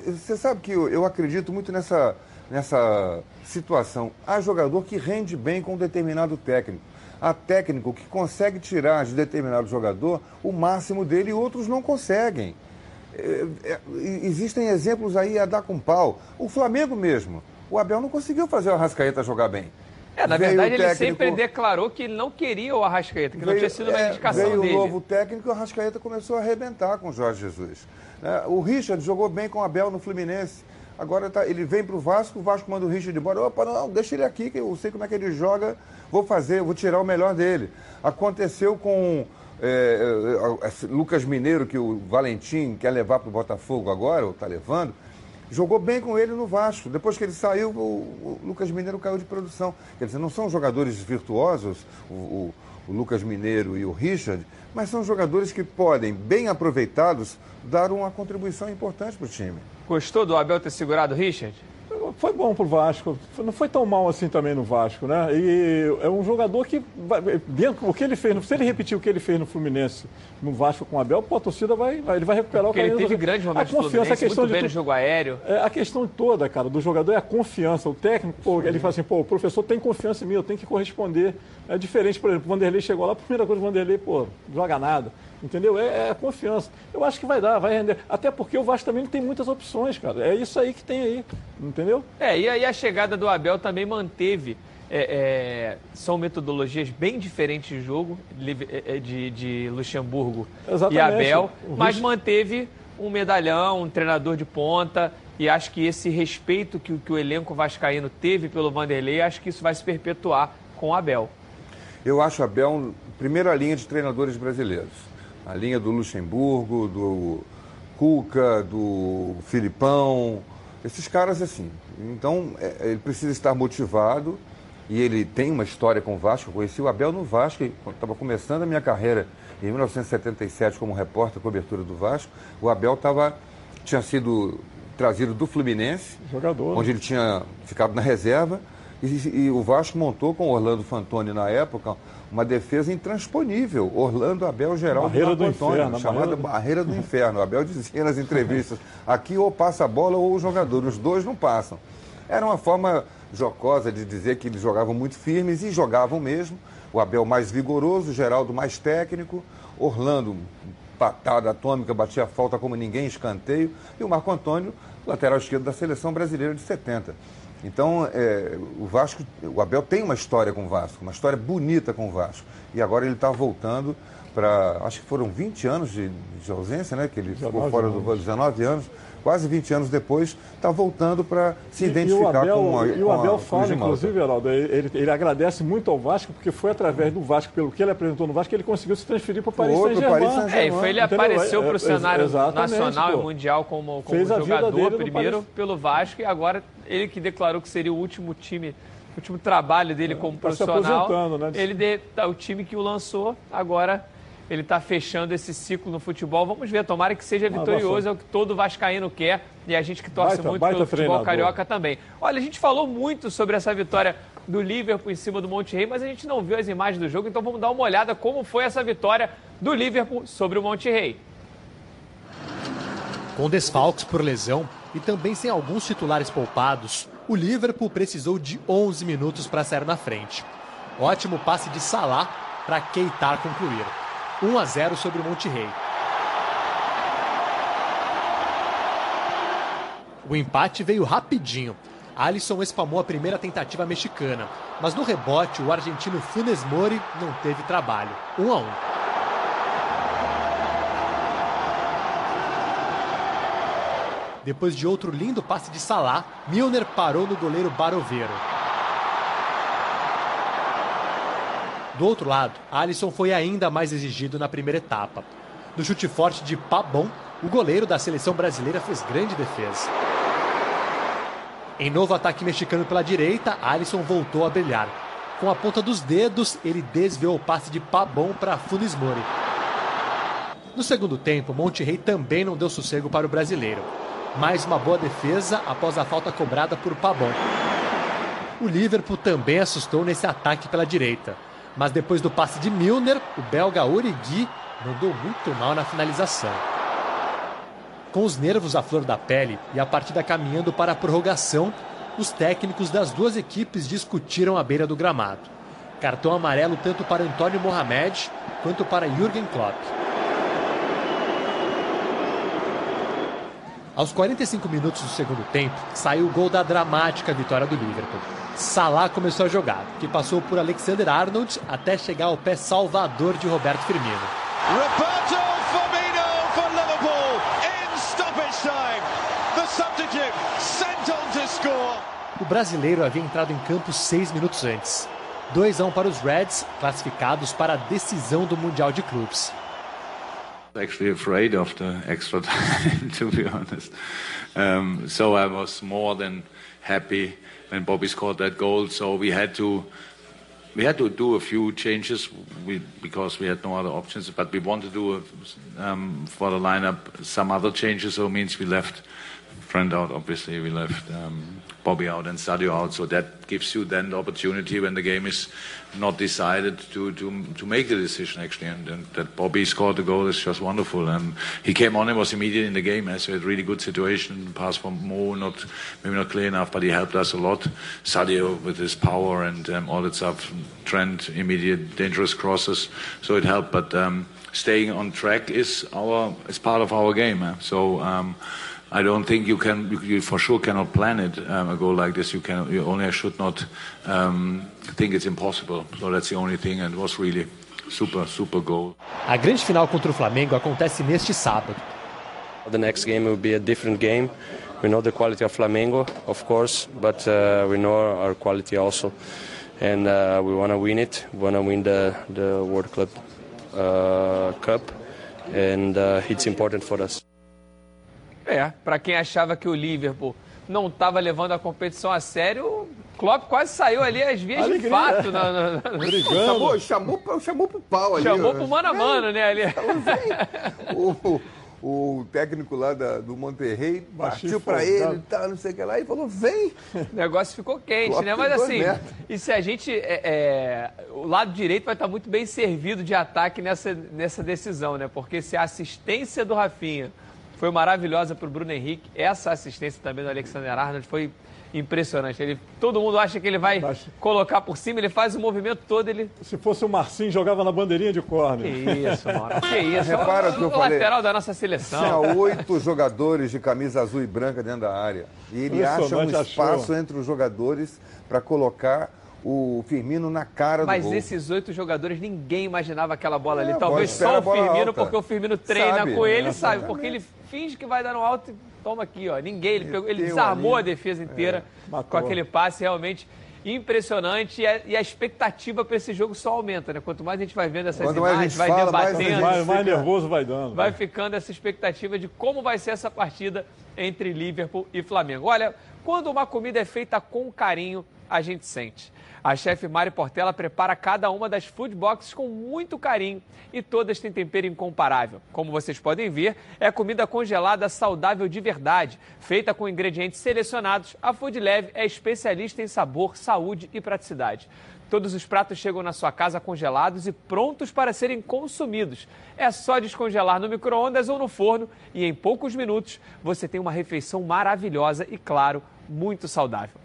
Você sabe que eu, eu acredito muito nessa, nessa situação. Há jogador que rende bem com um determinado técnico. Há técnico que consegue tirar de determinado jogador o máximo dele e outros não conseguem. É, é, existem exemplos aí a dar com pau. O Flamengo mesmo. O Abel não conseguiu fazer o Arrascaeta jogar bem. É, na verdade, ele sempre declarou que não queria o Arrascaeta, que veio, não tinha sido uma é, indicação veio dele. Veio o novo técnico e o Arrascaeta começou a arrebentar com o Jorge Jesus. É, o Richard jogou bem com o Abel no Fluminense. Agora tá, ele vem para o Vasco, o Vasco manda o Richard embora. Opa, não, deixa ele aqui, que eu sei como é que ele joga, vou fazer, vou tirar o melhor dele. Aconteceu com é, é, é Lucas Mineiro, que o Valentim quer levar para o Botafogo agora, ou está levando jogou bem com ele no Vasco. Depois que ele saiu, o, o Lucas Mineiro caiu de produção. Quer dizer, não são jogadores virtuosos, o, o, o Lucas Mineiro e o Richard, mas são jogadores que podem, bem aproveitados, dar uma contribuição importante para o time. Gostou do Abel ter segurado o Richard? Foi bom pro Vasco. Não foi tão mal assim também no Vasco, né? E é um jogador que, dentro, o que ele fez, se ele repetir o que ele fez no Fluminense, no Vasco com o Abel, pô, a torcida vai, ele vai recuperar Porque o carinho. Ele teve grandes momentos a confiança, a questão muito de bem no jogo aéreo. É, a questão toda, cara, do jogador é a confiança. O técnico, pô, ele fala assim, pô, o professor tem confiança em mim, eu tenho que corresponder. É diferente, por exemplo, o Vanderlei chegou lá, a primeira coisa, o Vanderlei, pô, joga nada. Entendeu? É, é confiança. Eu acho que vai dar, vai render. Até porque o Vasco também não tem muitas opções, cara. É isso aí que tem aí. Entendeu? É, e aí a chegada do Abel também manteve. É, é, são metodologias bem diferentes de jogo de, é, de, de Luxemburgo Exatamente. e Abel, mas manteve um medalhão, um treinador de ponta, e acho que esse respeito que, que o elenco vascaíno teve pelo Vanderlei, acho que isso vai se perpetuar com o Abel. Eu acho Abel primeira linha de treinadores brasileiros a linha do Luxemburgo, do Cuca, do Filipão, esses caras assim. Então, é, ele precisa estar motivado e ele tem uma história com o Vasco. Eu conheci o Abel no Vasco, quando estava começando a minha carreira em 1977 como repórter cobertura do Vasco. O Abel tava, tinha sido trazido do Fluminense, Jogador. onde ele tinha ficado na reserva. E, e o Vasco montou com o Orlando Fantoni na época uma defesa intransponível. Orlando Abel Geraldo barreira do Antônio, inferno, chamada barreira do... barreira do inferno. O Abel dizia nas entrevistas, aqui ou passa a bola ou o jogador, os dois não passam. Era uma forma jocosa de dizer que eles jogavam muito firmes e jogavam mesmo. O Abel mais vigoroso, o Geraldo mais técnico, Orlando patada atômica, batia falta como ninguém, escanteio, e o Marco Antônio, lateral esquerdo da seleção brasileira de 70. Então, é, o Vasco, o Abel tem uma história com o Vasco, uma história bonita com o Vasco. E agora ele está voltando para, acho que foram 20 anos de, de ausência, né? Que ele ficou fora anos. do 19 anos quase 20 anos depois, está voltando para se identificar e, e Abel, com a E o Abel fala, inclusive, Geraldo, ele, ele, agradece muito ao Vasco, porque foi através do Vasco, pelo que ele apresentou no Vasco, que ele conseguiu se transferir para o Paris Saint-Germain. Saint é, foi, ele Entendeu? apareceu para o é, cenário nacional pô. e mundial como, como jogador primeiro pelo Vasco e agora ele que declarou que seria o último time o último trabalho dele é, como tá profissional. Né? Ele de, tá, o time que o lançou agora ele está fechando esse ciclo no futebol. Vamos ver, tomara que seja vitorioso, é o que todo vascaíno quer e a gente que torce baita, muito baita pelo futebol carioca também. Olha, a gente falou muito sobre essa vitória do Liverpool em cima do Monterrey, mas a gente não viu as imagens do jogo, então vamos dar uma olhada como foi essa vitória do Liverpool sobre o Monterrey. Com desfalques por lesão e também sem alguns titulares poupados, o Liverpool precisou de 11 minutos para sair na frente. Ótimo passe de Salah para Keita concluir. 1 a 0 sobre o Monterrey. O empate veio rapidinho. Alisson espalmou a primeira tentativa mexicana, mas no rebote o argentino Funes Mori não teve trabalho. 1 a 1. Depois de outro lindo passe de Salah, Milner parou no goleiro Baroveiro. Do outro lado, Alisson foi ainda mais exigido na primeira etapa. No chute forte de Pabon, o goleiro da seleção brasileira fez grande defesa. Em novo ataque mexicano pela direita, Alisson voltou a brilhar. Com a ponta dos dedos, ele desviou o passe de Pabon para Funes Mori. No segundo tempo, Monterrey também não deu sossego para o brasileiro. Mais uma boa defesa após a falta cobrada por Pabon. O Liverpool também assustou nesse ataque pela direita. Mas depois do passe de Milner, o belga Origi mandou muito mal na finalização. Com os nervos à flor da pele e a partida caminhando para a prorrogação, os técnicos das duas equipes discutiram à beira do gramado. Cartão amarelo tanto para Antônio Mohamed quanto para Jürgen Klopp. Aos 45 minutos do segundo tempo, saiu o gol da dramática vitória do Liverpool. Salah começou a jogar, que passou por Alexander Arnold até chegar ao pé salvador de Roberto Firmino. Roberto Firmino for Liverpool in stoppage time. The substitute sent on to score. O brasileiro havia entrado em campo seis minutos antes. 2 a 1 para os Reds, classificados para a decisão do Mundial de Clubes. Actually afraid of the extra time, to be honest. Um, so I was more than happy when Bobby scored that goal. So we had to we had to do a few changes we, because we had no other options. But we wanted to do um, for the lineup some other changes. So it means we left friend out. Obviously, we left um, Bobby out and Sadio out. So that gives you then the opportunity when the game is not decided to to, to make the decision actually. And, and that Bobby scored the goal is just wonderful. And he came on and was immediate in the game. Eh? So had really good situation. Pass from Mo, not maybe not clear enough, but he helped us a lot. Sadio with his power and um, all that stuff. Trent immediate dangerous crosses. So it helped. But um, staying on track is our is part of our game. Eh? So. I don't think you can, you, you for sure cannot plan it, um, a goal like this. You can, you only should not um, think it's impossible. So that's the only thing, and it was really super, super goal. A grande final contra o Flamengo acontece neste sábado. The next game will be a different game. We know the quality of Flamengo, of course, but uh, we know our quality also, and uh, we want to win it. We want to win the the World Club uh, Cup, and uh, it's important for us. É, para quem achava que o Liverpool não estava levando a competição a sério, o Klopp quase saiu ali às vias Alegria. de fato. Na, na, na... Chamou, chamou, chamou pro pau ali. Chamou ó. pro mano a mano, né, ali. o, o técnico lá da- do Monterrey partiu pra folgado. ele e tal, não sei o que lá, e falou: vem. O negócio ficou quente, Klopp né? Mas assim, metros. e se a gente. é, é, o lado direito vai estar muito bem servido de ataque nessa, nessa decisão, né? Porque se a assistência do Rafinha foi maravilhosa para o Bruno Henrique, essa assistência também do Alexander Arnold foi impressionante. Ele, todo mundo acha que ele vai colocar por cima, ele faz o movimento todo, ele. Se fosse o Marcinho, jogava na bandeirinha de córner. Que isso, Mauro. Que isso. Repara o, o que eu o falei. lateral da nossa seleção. Tinha oito jogadores de camisa azul e branca dentro da área. E ele acha um Impressionante, achou. espaço entre os jogadores para colocar o Firmino na cara Mas do gol. esses oito jogadores, ninguém imaginava aquela bola ali. É, Talvez bola espera só o Firmino, alta. porque o Firmino treina Sabe, com ele, é, sabe? Porque ele finge que vai dar no alto e toma aqui, ó. Ninguém, ele, pegou, ele desarmou ali. a defesa inteira É, com aquele passe realmente impressionante. E a, e a expectativa para esse jogo só aumenta, né? Quanto mais a gente vai vendo essas a imagens, gente vai fala, mais a debatendo. gente Mais- mais nervoso vai dando. Vai ficando essa expectativa de como vai ser essa partida entre Liverpool e Flamengo. Olha, quando uma comida é feita com carinho, a gente sente. A chefe Mari Portela prepara cada uma das food boxes com muito carinho e todas têm tempero incomparável. Como vocês podem ver, é comida congelada saudável de verdade, feita com ingredientes selecionados. A Food Leve é especialista em sabor, saúde e praticidade. Todos os pratos chegam na sua casa congelados e prontos para serem consumidos. É só descongelar no micro-ondas ou no forno e em poucos minutos você tem uma refeição maravilhosa e, claro, muito saudável.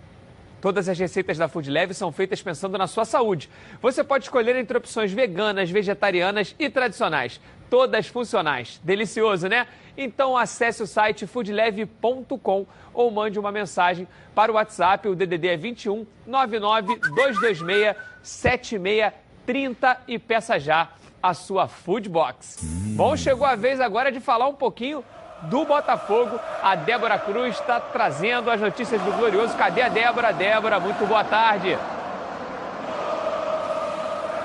Todas as receitas da Food Leve são feitas pensando na sua saúde. Você pode escolher entre opções veganas, vegetarianas e tradicionais. Todas funcionais. Delicioso, né? Então acesse o site foodleve.com ou mande uma mensagem para o WhatsApp. O DDD é 21 99 226 7630 e peça já a sua Food Box. Bom, chegou a vez agora de falar um pouquinho do Botafogo. A Débora Cruz está trazendo as notícias do Glorioso. Cadê a Débora? Débora, muito boa tarde.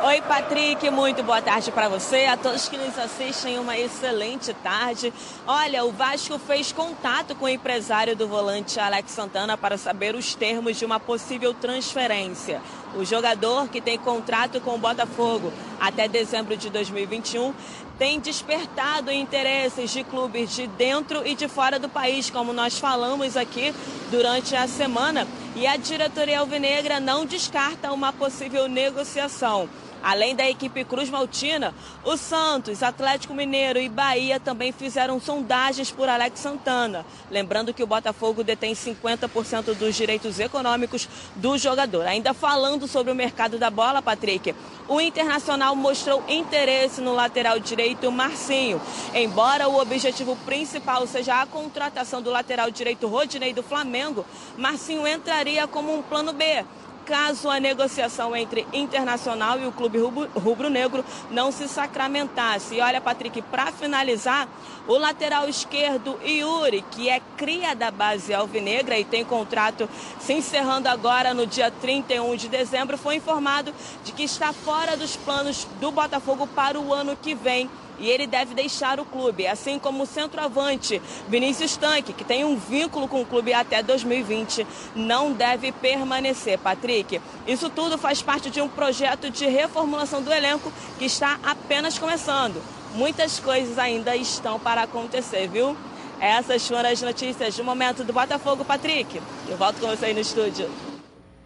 Oi, Patrick, muito boa tarde para você, a todos que nos assistem, uma excelente tarde. Olha, o Vasco fez contato com o empresário do volante Alex Santana para saber os termos de uma possível transferência. O jogador, que tem contrato com o Botafogo até dezembro de 2021, tem despertado interesses de clubes de dentro e de fora do país, como nós falamos aqui durante a semana. E a diretoria alvinegra não descarta uma possível negociação. Além da equipe Cruz Maltina, o Santos, Atlético Mineiro e Bahia também fizeram sondagens por Alex Santana. Lembrando que o Botafogo detém 50% dos direitos econômicos do jogador. Ainda falando sobre o mercado da bola, Patrick, o Internacional mostrou interesse no lateral direito Marcinho. Embora o objetivo principal seja a contratação do lateral direito Rodinei do Flamengo, Marcinho entraria como um plano B caso a negociação entre Internacional e o Clube Rubro-Negro não se sacramentasse. E olha, Patrick, para finalizar, o lateral esquerdo Yuri, que é cria da base alvinegra e tem contrato se encerrando agora no dia 31 de dezembro, foi informado de que está fora dos planos do Botafogo para o ano que vem e ele deve deixar o clube, assim como o centroavante Vinícius Tanque, que tem um vínculo com o clube até 2020, não deve permanecer. Patrick, isso tudo faz parte de um projeto de reformulação do elenco que está apenas começando. Muitas coisas ainda estão para acontecer, viu? Essas foram as notícias do momento do Botafogo, Patrick. Eu volto com você aí no estúdio.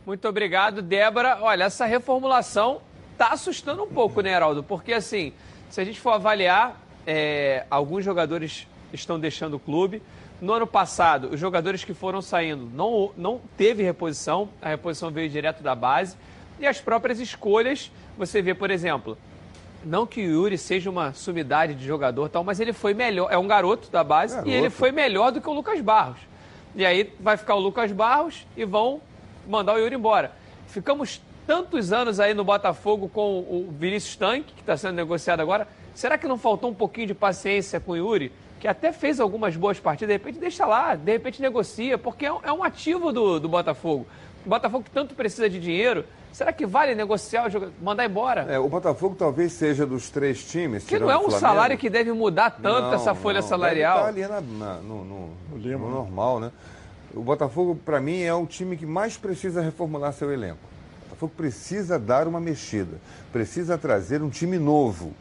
Muito obrigado, Débora. Olha, essa reformulação está assustando um pouco, né, Heraldo? Porque assim, se a gente for avaliar, é, alguns jogadores estão deixando o clube. No ano passado, os jogadores que foram saindo não, não teve reposição, a reposição veio direto da base. E as próprias escolhas, você vê, por exemplo, não que o Yuri seja uma sumidade de jogador tal, mas ele foi melhor, é um garoto da base garoto. e ele foi melhor do que o Lucas Barros. E aí vai ficar o Lucas Barros e vão mandar o Yuri embora. Ficamos tantos anos aí no Botafogo com o Vinícius Tanque, que está sendo negociado agora. Será que não faltou um pouquinho de paciência com o Yuri? Que até fez algumas boas partidas, de repente deixa lá, de repente negocia, porque é um é ativo do, do Botafogo. O Botafogo que tanto precisa de dinheiro, será que vale negociar, mandar embora? É, o Botafogo talvez seja dos três times. Que não é um salário que deve mudar tanto não, essa folha não, salarial. Deve estar ali na, na, no, no, no normal, né? O Botafogo, para mim, é o time que mais precisa reformular seu elenco. Botafogo precisa dar uma mexida, precisa trazer um time novo.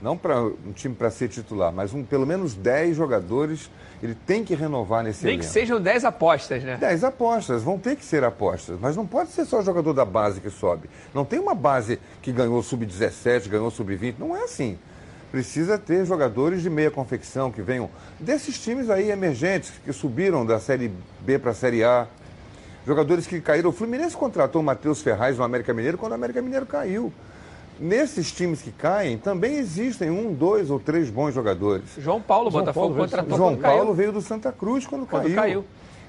Não para um time para ser titular, mas um, pelo menos 10 jogadores ele tem que renovar nesse Tem elenco. que sejam 10 apostas, né? 10 apostas, vão ter que ser apostas, mas não pode ser só jogador da base que sobe. Não tem uma base que ganhou sub-17, ganhou sub-20, não é assim. Precisa ter jogadores de meia confecção que venham desses times aí emergentes que subiram da Série B para a Série A, Jogadores que caíram. O Fluminense contratou o Matheus Ferraz no América Mineiro quando o América Mineiro caiu. Nesses times que caem, também existem um, dois ou três bons jogadores. João Paulo, João Botafogo Paulo contratou João Paulo caiu. veio do Santa Cruz quando, quando caiu. caiu.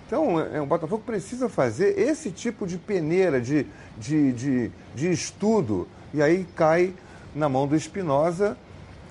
Então, é, o Botafogo precisa fazer esse tipo de peneira, de, de, de, de estudo. E aí cai na mão do Espinosa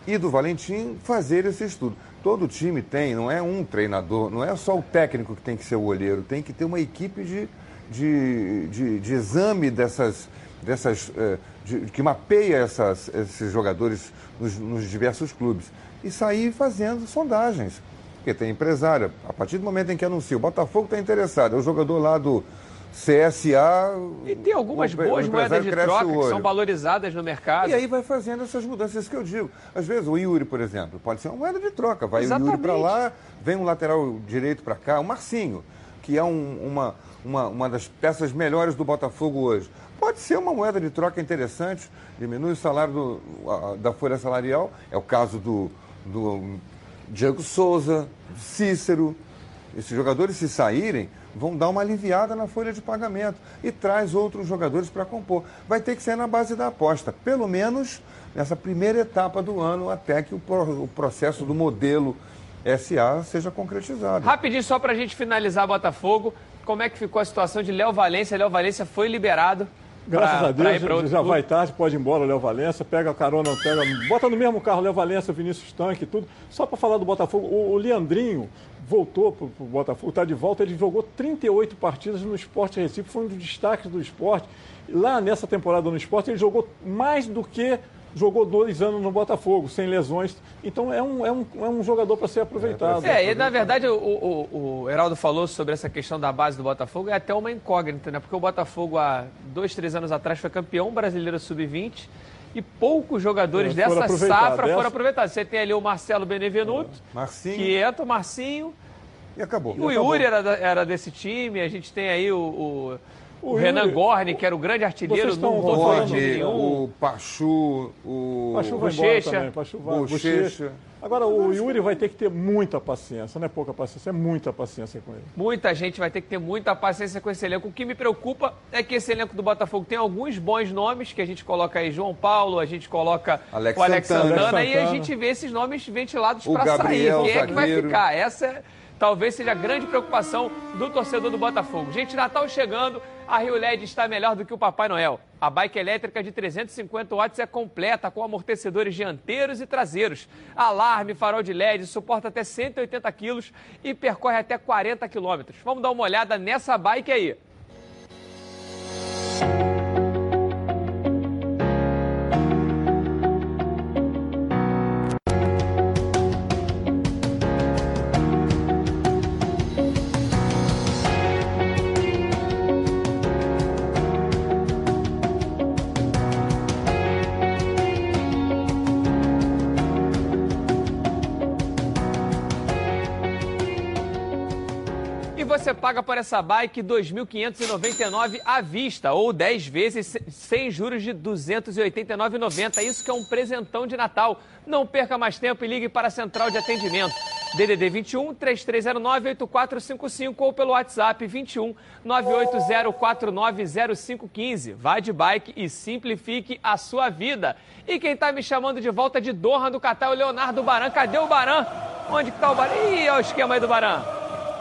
e do Valentim fazer esse estudo. Todo time tem, não é um treinador, não é só o técnico que tem que ser o olheiro, tem que ter uma equipe de, de, de, de exame dessas, dessas eh, de, que mapeia essas, esses jogadores nos, nos diversos clubes e sair fazendo sondagens. Porque tem empresário, a partir do momento em que anuncia, o Botafogo está interessado, é o jogador lá do, CSA. E tem algumas o- boas o moedas de troca que são valorizadas no mercado. E aí vai fazendo essas mudanças isso que eu digo. Às vezes o Yuri, por exemplo, pode ser uma moeda de troca. Vai o Yuri Exatamente. para lá, vem um lateral direito para cá, o Marcinho, que é um- uma, uma, uma das peças melhores do Botafogo hoje. Pode ser uma moeda de troca interessante, diminui o salário do- a- da folha salarial. É o caso do, do Diego Souza, do Cícero. Esses jogadores, se saírem, vão dar uma aliviada na folha de pagamento e traz outros jogadores para compor. Vai ter que ser na base da aposta, pelo menos nessa primeira etapa do ano, até que o, pro- o processo do modelo SA seja concretizado. Rapidinho, só pra gente finalizar Botafogo, como é que ficou a situação de Léo Valência? Léo Valência foi liberado. Graças pra- a Deus, já, já clube. vai tarde, pode ir embora o Léo Valença, pega a carona, pega, bota no mesmo carro Léo Valença, Vinícius Tanque, tudo. Só para falar do Botafogo, o, o Leandrinho voltou para o Botafogo, está de volta, ele jogou 38 partidas no Esporte Recife, foi um dos destaques do esporte. Lá nessa temporada no esporte, ele jogou mais do que jogou dois anos no Botafogo, sem lesões. Então é um, é um, é um jogador para ser aproveitado. É, e na verdade o, o, o Heraldo falou sobre essa questão da base do Botafogo, é até uma incógnita, né? Porque o Botafogo há dois, três anos atrás foi campeão brasileiro sub-20 e poucos jogadores É, dessa safra Dessa- foram aproveitados. Você tem ali o Marcelo Benevenuto, Marcinho. que entra, o Marcinho. E acabou. O Yuri era, era desse time, a gente tem aí o, o, o O Renan Yuri- Gorni, que era o grande artilheiro, estão não O Pachu, o Pachu vai embora Bochecha. também, Pachu vai, Bochecha. Bochecha. Agora, o Yuri vai ter que ter muita paciência, não é pouca paciência, é muita paciência com ele. Muita gente vai ter que ter muita paciência com esse elenco. O que me preocupa é que esse elenco do Botafogo tem alguns bons nomes, que a gente coloca aí João Paulo, a gente coloca Alex o Alex Santana. Santana, e a gente vê esses nomes ventilados para sair. Quem é que vai ficar? Essa é, talvez seja a grande preocupação do torcedor do Botafogo. Gente, Natal chegando, a Rio LED está melhor do que o Papai Noel. A bike elétrica de 350 watts é completa, com amortecedores dianteiros e traseiros, alarme, farol de LED, suporta até 180 quilos e percorre até 40 quilômetros. Vamos dar uma olhada nessa bike aí. Paga por essa bike R$ 2.599 à vista, ou 10 vezes se- sem juros de R$ 289,90. Isso que é um presentão de Natal. Não perca mais tempo e ligue para a central de atendimento. DDD 21 3309 8455 ou pelo WhatsApp 21 980490515. Vá de bike e simplifique a sua vida. E quem está me chamando de volta de Doha do Catar é o Leonardo Baran. Cadê o Baran? Onde que tá o Baran? Ih, olha o esquema aí do Baran.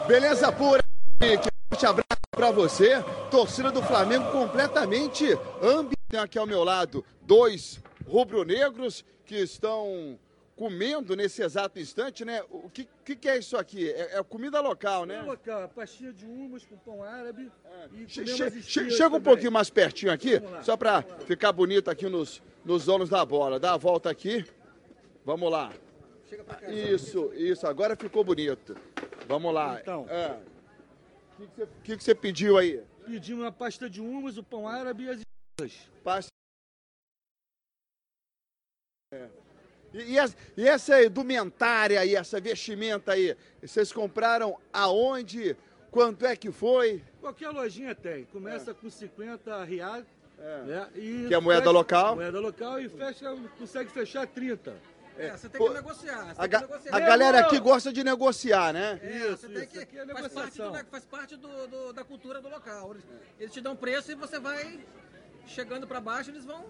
Beleza pura. Forte abraço pra você. Torcida do Flamengo completamente ambiente. Tem aqui ao meu lado dois rubro-negros que estão comendo nesse exato instante, né? O que, que, que é isso aqui? É, é comida local, né? local, pastinha de humus com pão árabe e Che- che- chega um também. pouquinho mais pertinho aqui, lá. só pra ficar bonito aqui nos, nos donos da bola. Dá a volta aqui. Vamos lá. Isso, isso. Agora ficou bonito. Vamos lá. Então. É. O que que você- pediu aí? Pedimos uma pasta de humus, o pão árabe e as esfirras. Pasta. É. E, e essa- e essa indumentária aí, essa vestimenta aí, vocês compraram aonde? Quanto é que foi? Qualquer lojinha tem. Começa com 50 reais. Né? E Que é a moeda fecha- local? Moeda local e fecha, consegue fechar 30. É, você tem que negociar. A, ga- a galera aqui gosta de negociar, né? Isso, você tem isso. que, Aqui é faz parte, do- faz parte do- do- da cultura do local. Eles, eles te dão preço e você vai chegando para baixo, eles vão,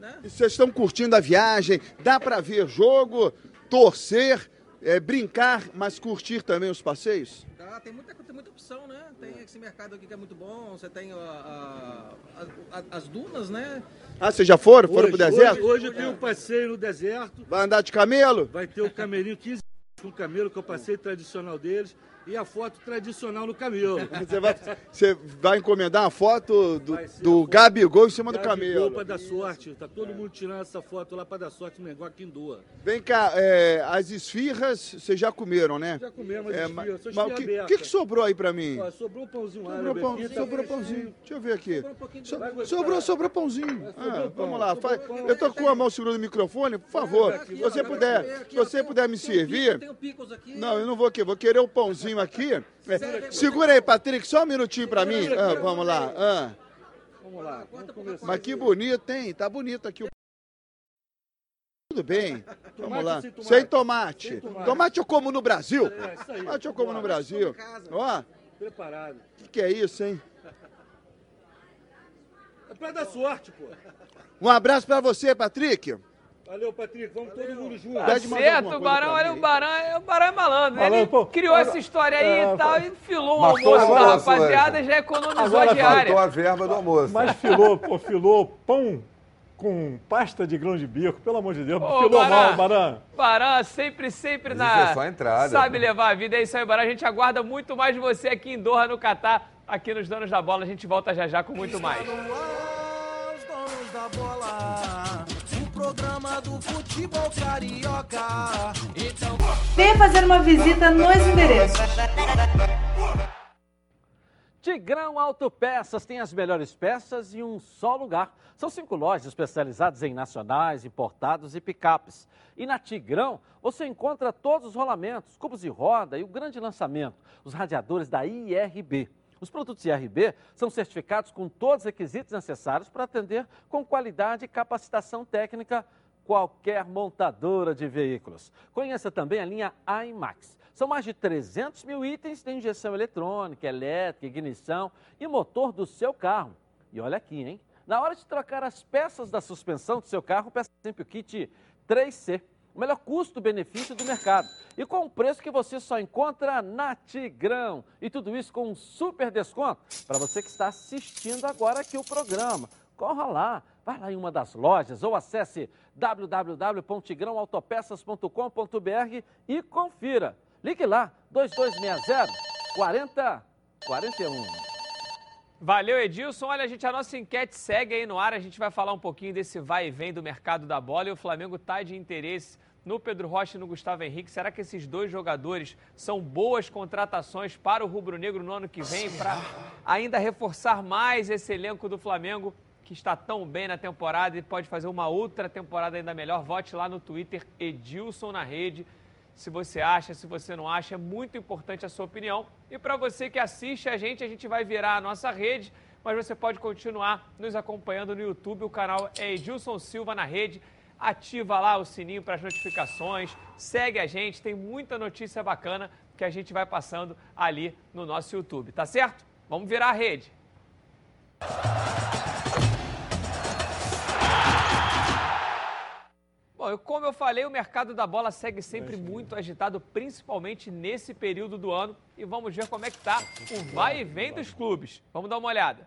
né? E Vocês estão curtindo a viagem, dá pra ver jogo, torcer, é, brincar, mas curtir também os passeios? Tá, tem, muita, tem muita opção, né? Tem esse mercado aqui que é muito bom. Você tem a- a- a- as dunas, né? Ah, vocês já foram? Foram Hoje- pro deserto? Hoje, hoje tem um passeio no deserto. Vai andar de camelo? Vai ter o camelinho 15 aqui um camelo com o passeio tradicional deles e a foto tradicional no camelo. Você vai, você vai encomendar uma foto do, do Gabigol em cima do camelo. para dar sorte. Tá todo mundo tirando essa foto lá para dar sorte no negócio aqui em Doa. Vem cá, é, as esfirras vocês já comeram, né? Já comemos as É, esfirras, o que, que que sobrou aí pra mim? Ó, sobrou um pãozinho Sobrou, árabe pão, aqui, tá sobrou fresquinho. pãozinho. Deixa eu ver aqui. Sobrou um So- sobrou, sobrou pãozinho. sobrou Ah, pão, vamos lá. sobrou faz- eu tô com a mão segurando o microfone, por favor. aqui, Se você agora puder, aqui, se você puder me servir. aqui. Não, eu não vou querer. Vou querer o pãozinho aqui. É, segura aí, Patrick, só um minutinho pra mim. Ah, vamos lá. Ah. Vamos lá, vamos. Mas que bonito, hein? Tá bonito aqui o. Tudo bem. Vamos Tomate lá. ou sem tomate? Sem tomate. Sem tomate. Tomate eu como no Brasil. É, isso aí. Tomate eu como no Bora. Brasil. Ó, Preparado. o que, que é isso, hein? É pra dar sorte, pô. Um abraço pra você, Patrick. Valeu, Patrick. Vamos todo mundo junto. Tá certo, o Barão, olha, o Barão, é- o Barão é malandro. Malandro, Ele pô, criou olha, essa história aí é, e tal, e filou um Mas almoço pra almoço rapaziada e já economizou Agora a diária. A verba do almoço. Mas filou, pô, filou pão com pasta de grão de bico, pelo amor de Deus. Ô, filou Barã. mal, Barã. Barã, sempre, sempre Mas na. isso é só a entrada. Sabe levar a vida. É isso aí, Barã. A gente aguarda muito mais de você aqui em Doha, no Catar, aqui nos Donos da Bola. A gente volta já já com muito mais. Os donos da bola, o programa do futebol carioca. Então, Venha fazer uma visita nos endereços. Tigrão Autopeças tem as melhores peças em um só lugar. São cinco lojas especializadas em nacionais, importados e picapes. E na Tigrão você encontra todos os rolamentos, cubos de roda e o grande lançamento, os radiadores da IRB. Os produtos IRB são certificados com todos os requisitos necessários para atender com qualidade e capacitação técnica qualquer montadora de veículos. Conheça também a linha IMAX. São mais de 300 mil itens de injeção eletrônica, elétrica, ignição e motor do seu carro. E olha aqui, hein? Na hora de trocar as peças da suspensão do seu carro, peça sempre o kit 3C. O melhor custo-benefício do mercado. E com um preço que você só encontra na Tigrão. E tudo isso com um super desconto para você que está assistindo agora aqui o programa. Corra lá, vai lá em uma das lojas ou acesse www.tigrãoautopeças.com.br e confira. Ligue lá, 2260 4041. Valeu, Edilson. Olha, gente, a nossa enquete segue aí no ar. A gente vai falar um pouquinho desse vai e vem do mercado da bola. E o Flamengo está de interesse no Pedro Rocha e no Gustavo Henrique. Será que esses dois jogadores são boas contratações para o Rubro Negro no ano que vem, para ainda reforçar mais esse elenco do Flamengo, que está tão bem na temporada e pode fazer uma outra temporada ainda melhor? Vote lá no Twitter, Edilson na rede. Se você acha, se você não acha, é muito importante a sua opinião. E para você que assiste a gente, a gente vai virar a nossa rede, mas você pode continuar nos acompanhando no YouTube. O canal é Edilson Silva na rede. Ativa lá o sininho para as notificações, segue a gente, tem muita notícia bacana que a gente vai passando ali no nosso YouTube, tá certo? Vamos virar a rede. Bom, como eu falei, o mercado da bola segue sempre muito agitado, principalmente nesse período do ano. E vamos ver como é que tá o vai e vem dos clubes. Vamos dar uma olhada.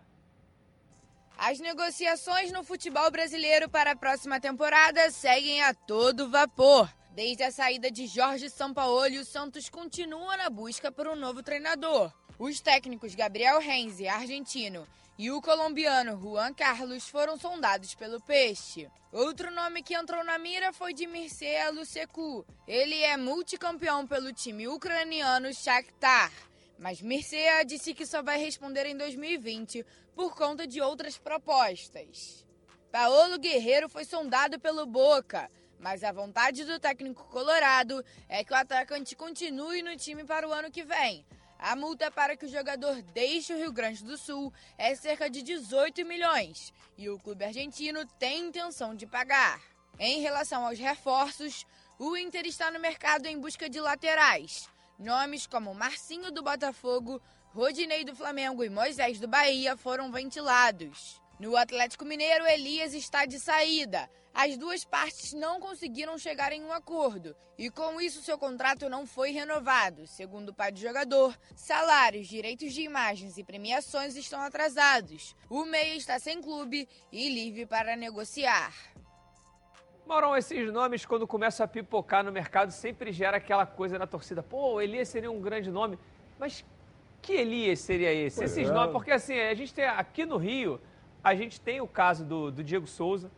As negociações no futebol brasileiro para a próxima temporada seguem a todo vapor. Desde a saída de Jorge Sampaoli, o Santos continua na busca por um novo treinador. Os técnicos Gabriel Renzi, argentino, e o colombiano Juan Carlos foram sondados pelo Peixe. Outro nome que entrou na mira foi de Mircea Lucecu. Ele é multicampeão pelo time ucraniano Shakhtar. Mas Mircea disse que só vai responder em 2020 por conta de outras propostas. Paolo Guerreiro foi sondado pelo Boca, mas a vontade do técnico colorado é que o atacante continue no time para o ano que vem. A multa para que o jogador deixe o Rio Grande do Sul é cerca de 18 milhões e o clube argentino tem intenção de pagar. Em relação aos reforços, o Inter está no mercado em busca de laterais. Nomes como Marcinho do Botafogo, Rodinei do Flamengo e Moisés do Bahia foram ventilados. No Atlético Mineiro, Elias está de saída. As duas partes não conseguiram chegar em um acordo e, com isso, seu contrato não foi renovado. Segundo o pai do jogador, salários, direitos de imagens e premiações estão atrasados. O Meia está sem clube e livre para negociar. Maurão, esses nomes, quando começam a pipocar no mercado, sempre gera aquela coisa na torcida. Pô, o Elias seria um grande nome. Mas que Elias seria esse? Pois esses é. nomes, porque assim, a gente tem aqui no Rio, a gente tem o caso do, do Diego Souza,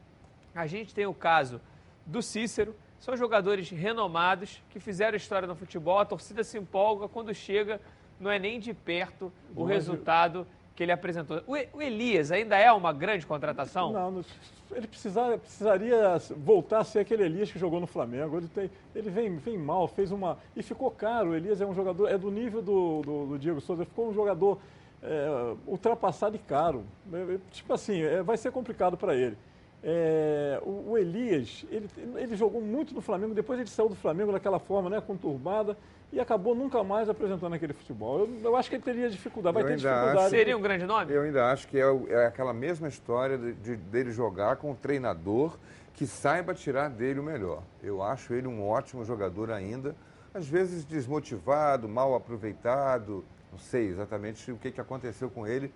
a gente tem o caso do Cícero. São jogadores renomados que fizeram história no futebol. A torcida se empolga quando chega, não é nem de perto o resultado que ele apresentou. O Elias ainda é uma grande contratação? Não, não- ele precisar- precisaria voltar a ser aquele Elias que jogou no Flamengo. Ele, tem, ele vem, vem mal, fez uma. E ficou caro. O Elias é um jogador, é do nível do, do, do Diego Souza, ficou um jogador é, ultrapassado e caro. É, é, tipo assim, é, vai ser complicado para ele. É, o, o Elias, ele, ele jogou muito no Flamengo, depois ele saiu do Flamengo daquela forma, né, conturbada, e acabou nunca mais apresentando aquele futebol. Eu, eu acho que ele teria dificuldade, vai Eu ter dificuldade. acho- Seria um grande nome? Eu ainda acho que é, é aquela mesma história de, de- dele jogar com um treinador que saiba tirar dele o melhor. Eu acho ele um ótimo jogador ainda, às vezes desmotivado, mal aproveitado, não sei exatamente o que, que aconteceu com ele,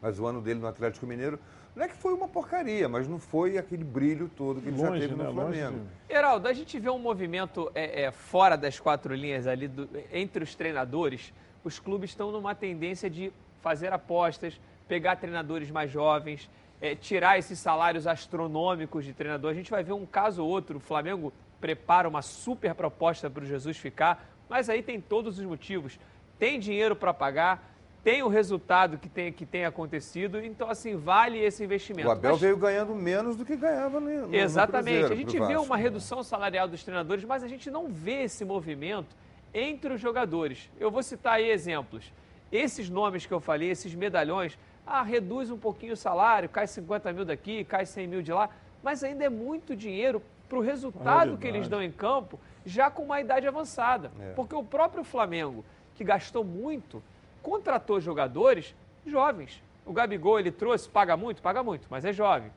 mas o ano dele no Atlético Mineiro não é que foi uma porcaria, mas não foi aquele brilho todo que ele já Longe, teve no né? Longe Flamengo. Heraldo, a gente vê um movimento é, é, fora das quatro linhas ali, do- entre os treinadores. Os clubes estão numa tendência de fazer apostas, pegar treinadores mais jovens, é, tirar esses salários astronômicos de treinador. A gente vai ver um caso ou outro. O Flamengo prepara uma super proposta para o Jesus ficar, mas aí tem todos os motivos. Tem dinheiro para pagar, tem o resultado que tem, que tem acontecido, então assim, vale esse investimento. O Abel Mas- veio ganhando menos do que ganhava no, no Exatamente. no a gente vê uma Vasco. redução salarial dos treinadores, mas a gente não vê esse movimento entre os jogadores. Eu vou citar aí exemplos. Esses nomes que eu falei, esses medalhões, ah, reduz um pouquinho o salário, cai 50 mil daqui, cai 100 mil de lá, mas ainda é muito dinheiro para o resultado que eles dão em campo, já com uma idade avançada. É. Porque o próprio Flamengo, que gastou muito, contratou jogadores jovens. O Gabigol, ele trouxe, paga muito? Paga muito, mas é jovem.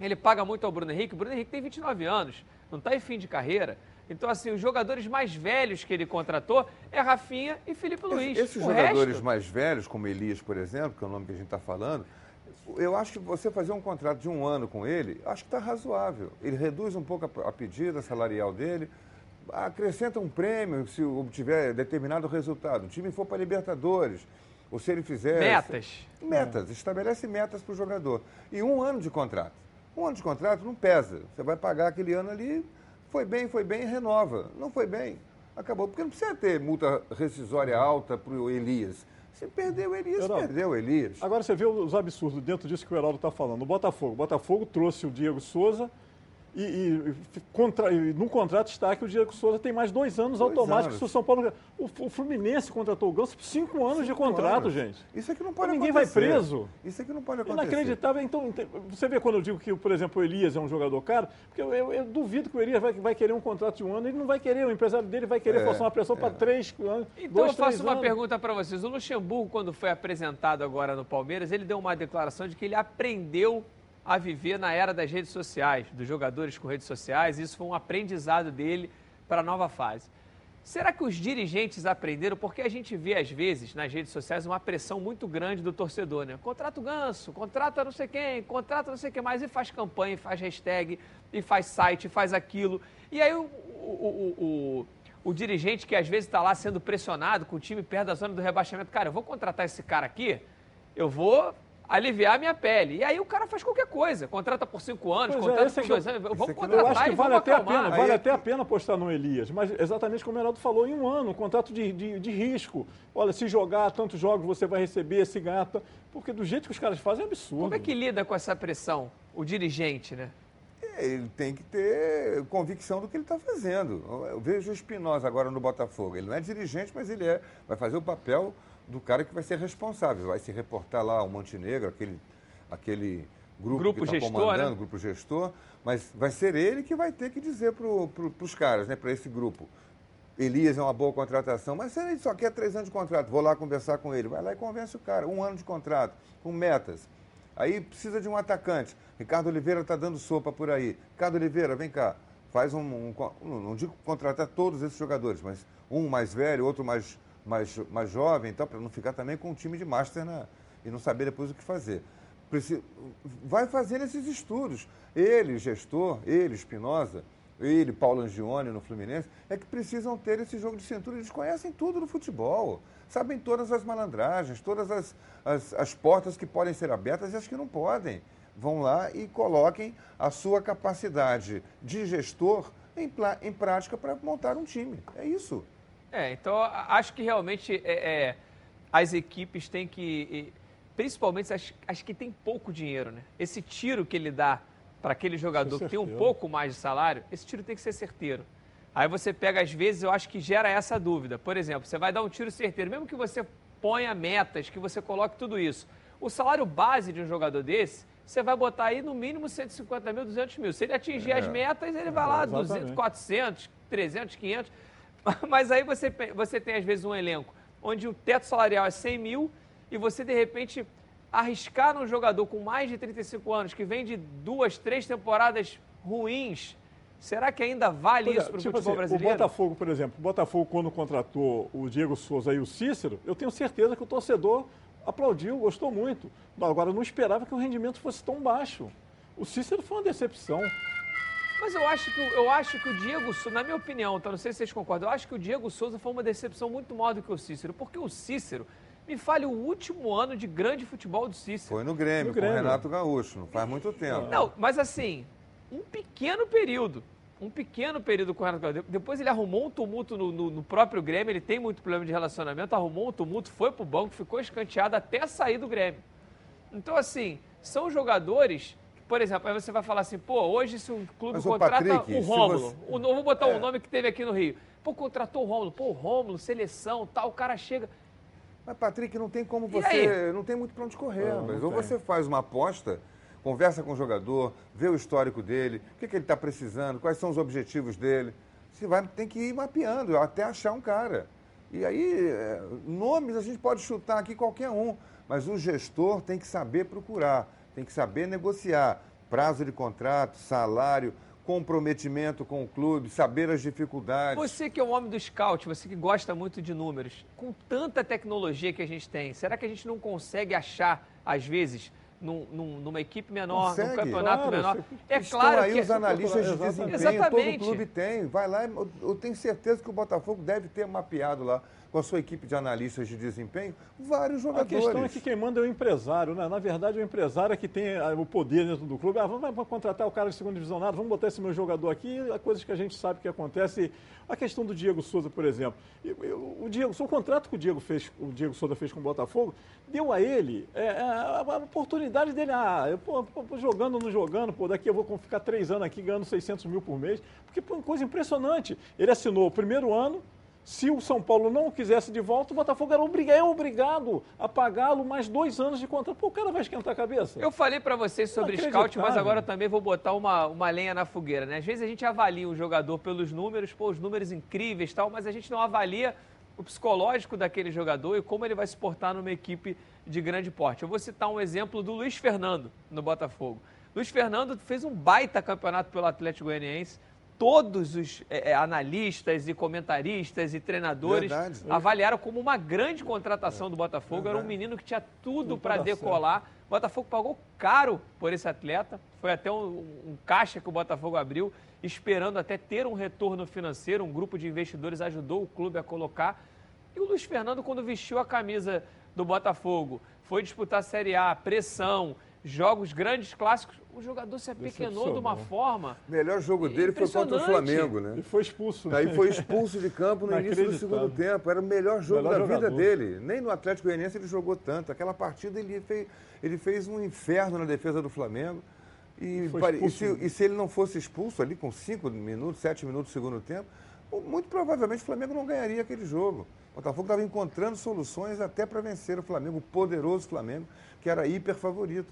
Ele paga muito ao Bruno Henrique. O Bruno Henrique tem 29 anos, não está em fim de carreira. Então, assim, os jogadores mais velhos que ele contratou é Rafinha e Felipe Luiz. Esses jogadores resto, mais velhos, como Elias, por exemplo, que é o nome que a gente está falando, eu acho que você fazer um contrato de um ano com ele, acho que está razoável. Ele reduz um pouco a, a pedida salarial dele, acrescenta um prêmio se obtiver determinado resultado. O time for para Libertadores, ou se ele fizer. Metas. Metas, estabelece metas para o jogador. E um ano de contrato. Um ano de contrato não pesa. Você vai pagar aquele ano ali, foi bem, foi bem, renova. Não foi bem, acabou. Porque não precisa ter multa rescisória alta para o Elias. Se perdeu o Elias, Heraldo, perdeu o Elias. Agora você vê os absurdos dentro disso que o Heraldo está falando. O Botafogo. O Botafogo trouxe o Diego Souza e, e, contra, e no contrato está que o Diego Souza tem mais dois anos Dois automáticos. anos. Se o São Paulo. O, o Fluminense contratou o Ganso por cinco anos de Cinco contrato, anos. gente. Isso aqui não pode Ninguém acontecer. vai preso. Isso aqui não pode acontecer. Inacreditável. Então, você vê quando eu digo que, por exemplo, o Elias é um jogador caro, porque eu, eu- eu duvido que o Elias vai, vai querer um contrato de um ano, ele não vai querer, o empresário dele vai querer É, forçar uma pressão para três anos. Então dois, eu faço uma anos. pergunta para vocês. O Luxemburgo, quando foi apresentado agora no Palmeiras, ele deu uma declaração de que ele aprendeu a viver na era das redes sociais, dos jogadores com redes sociais. Isso foi um aprendizado dele para a nova fase. Será que os dirigentes aprenderam? Porque a gente vê, às vezes, nas redes sociais, uma pressão muito grande do torcedor, né? Contrata o Ganso, contrata não sei quem, contrata não sei o que mais, e faz campanha, e faz hashtag, e faz site, e faz aquilo. E aí o, o, o, o dirigente que às vezes está lá sendo pressionado com o time perto da zona do rebaixamento, cara, eu vou contratar esse cara aqui, eu vou aliviar a minha pele. E aí o cara faz qualquer coisa, contrata por cinco anos, Pois é, contrata esse por é dois eu- anos, vamos é que eu contratar acho que vale até a pena, vale até a pena apostar no Elias, mas exatamente como o Heraldo falou, em um ano, um contrato de, de, de risco. Olha, se jogar tantos jogos você vai receber, se ganhar, porque do jeito que os caras fazem é absurdo. Como é que lida com essa pressão, o dirigente, né? Ele tem que ter convicção do que ele está fazendo. Eu vejo o Espinosa agora no Botafogo. Ele não é dirigente, mas ele é. Vai fazer o papel do cara que vai ser responsável. Vai se reportar lá ao Montenegro, aquele, aquele grupo, Grupo que está gestor, comandando, né? grupo gestor. Mas vai ser ele que vai ter que dizer para pro, os caras, né, para esse grupo. Elias é uma boa contratação, mas se ele só quer três anos de contrato, vou lá conversar com ele. Vai lá e convence o cara. Um ano de contrato, com metas. Aí precisa de um atacante. Ricardo Oliveira está dando sopa por aí. Ricardo Oliveira, vem cá. Faz um. um não digo contratar todos esses jogadores, mas um mais velho, outro mais, mais, mais jovem, então, para não ficar também com um time de master e não saber depois o que fazer. Preci- Vai fazendo esses estudos. Ele, gestor, ele, Espinosa, ele, Paulo Angione no Fluminense, é que precisam ter esse jogo de cintura. Eles conhecem tudo do futebol, sabem todas as malandragens, todas as, as, as portas que podem ser abertas e as que não podem. Vão lá e coloquem a sua capacidade de gestor em, em prática para montar um time. É isso. É, então acho que realmente é, é, as equipes têm que, principalmente as, as que têm pouco dinheiro, né? Esse tiro que ele dá para aquele jogador que tem um pouco mais de salário, esse tiro tem que ser certeiro. Aí você pega, às vezes, eu acho que gera essa dúvida. Por exemplo, você vai dar um tiro certeiro, mesmo que você ponha metas, que você coloque tudo isso. O salário base de um jogador desse, você vai botar aí no mínimo 150 mil, 200 mil. Se ele atingir É. as metas, ele vai lá, Exatamente. 200, 400, 300, 500. Mas aí você, você tem, às vezes, um elenco onde o teto salarial é 100 mil e você, de repente, arriscar num jogador com mais de 35 anos, que vem de duas, três temporadas ruins, será que ainda vale Pois é, isso para o tipo futebol assim, brasileiro? O Botafogo, por exemplo, o Botafogo, quando contratou o Diego Souza e o Cícero, eu tenho certeza que o torcedor aplaudiu, gostou muito. Agora, não esperava que o rendimento fosse tão baixo. O Cícero foi uma decepção. Mas eu acho que, o- eu acho que o Diego Souza, na minha opinião, tá? não sei se vocês concordam, eu acho que o Diego Souza foi uma decepção muito maior do que o Cícero, porque o Cícero, me fale o último ano de grande futebol do Cícero. Foi no Grêmio, No com o Grêmio. Renato Gaúcho, não faz muito tempo. Não, mas assim, um pequeno período. Um pequeno período com o Renato Gaúcho. Depois ele arrumou um tumulto no, no- no próprio Grêmio, ele tem muito problema de relacionamento, arrumou um tumulto, foi pro banco, ficou escanteado até sair do Grêmio. Então, assim, são jogadores. Por exemplo, aí você vai falar assim, pô, hoje se um clube Mas, contrata Patrick, o Rômulo, você- o, vou botar o É. nome que teve aqui no Rio. Pô, contratou o Rômulo, pô, o Rômulo, seleção, tal, o cara chega. Mas, Patrick, não tem como você. Não tem muito para onde correr, não Ou tem. você faz uma aposta, conversa com o jogador, vê o histórico dele, o que, que ele está precisando, quais são os objetivos dele. Você vai, tem que ir mapeando até achar um cara. E aí, é, nomes a gente pode chutar aqui qualquer um, mas o gestor tem que saber procurar, tem que saber negociar prazo de contrato, salário, comprometimento com o clube, saber as dificuldades. Você que é o homem do scout, você que gosta muito de números, com tanta tecnologia que a gente tem, será que a gente não consegue achar, às vezes, num- num- numa equipe menor, num Consegue. campeonato Claro, menor? É claro aí que... os analistas de desempenho, Exatamente. todo clube tem. Vai lá, eu tenho certeza que o Botafogo deve ter mapeado lá com a sua equipe de analistas de desempenho vários A jogadores. questão é que quem manda é o empresário, né? Na verdade, o empresário é que tem ah, o poder dentro do clube. Ah, vamos, contratar o cara de segunda divisão, nada, vamos botar esse meu jogador aqui, coisas que a gente sabe que acontece. A questão do Diego Souza, por exemplo. O Diego, o contrato que o Diego, fez, o Diego Souza fez com o Botafogo deu a ele é, a, a oportunidade dele, ah, eu, pô, pô, jogando ou não jogando, pô, daqui eu vou ficar três anos aqui ganhando 600 mil por mês. Porque, pô, uma coisa impressionante. Ele assinou o primeiro ano, se o São Paulo não o quisesse de volta, o Botafogo era obrigado, é obrigado a pagá-lo mais dois anos de contrato. Pô, o cara vai esquentar a cabeça. Eu falei pra vocês sobre scout, mas agora também vou botar uma, uma lenha na fogueira, né? Às vezes a gente avalia um jogador pelos números, pô, os números incríveis e tal, mas a gente não avalia o psicológico daquele jogador e como ele vai se portar numa equipe de grande porte. Eu vou citar um exemplo do Luiz Fernando no Botafogo. Luiz Fernando fez um baita campeonato pelo Atlético Goianiense. Todos os eh, eh, analistas e comentaristas e treinadores Verdade. avaliaram como uma grande contratação do Botafogo. Era um Verdade. menino que tinha tudo para decolar. O Botafogo pagou caro por esse atleta. Foi até um, um caixa que o Botafogo abriu, esperando até ter um retorno financeiro. Um grupo de investidores ajudou o clube a colocar. E o Luiz Fernando, quando vestiu a camisa do Botafogo, foi disputar a Série A, pressão, jogos grandes clássicos, o jogador se apequenou de uma forma. O melhor jogo dele foi contra o. Flamengo, né? Ele foi expulso. Aí foi expulso de campo no início do segundo tempo. Era o melhor jogo Melhor da vida jogador. dele. Nem no Atlético Goianiense ele jogou tanto. Aquela partida ele fez, ele fez um inferno na defesa do Flamengo. E, e se, e se ele não fosse expulso ali com cinco minutos, sete minutos do segundo tempo, muito provavelmente o Flamengo não ganharia aquele jogo. O Botafogo estava encontrando soluções até para vencer o Flamengo, o poderoso Flamengo, que era hiper favorito.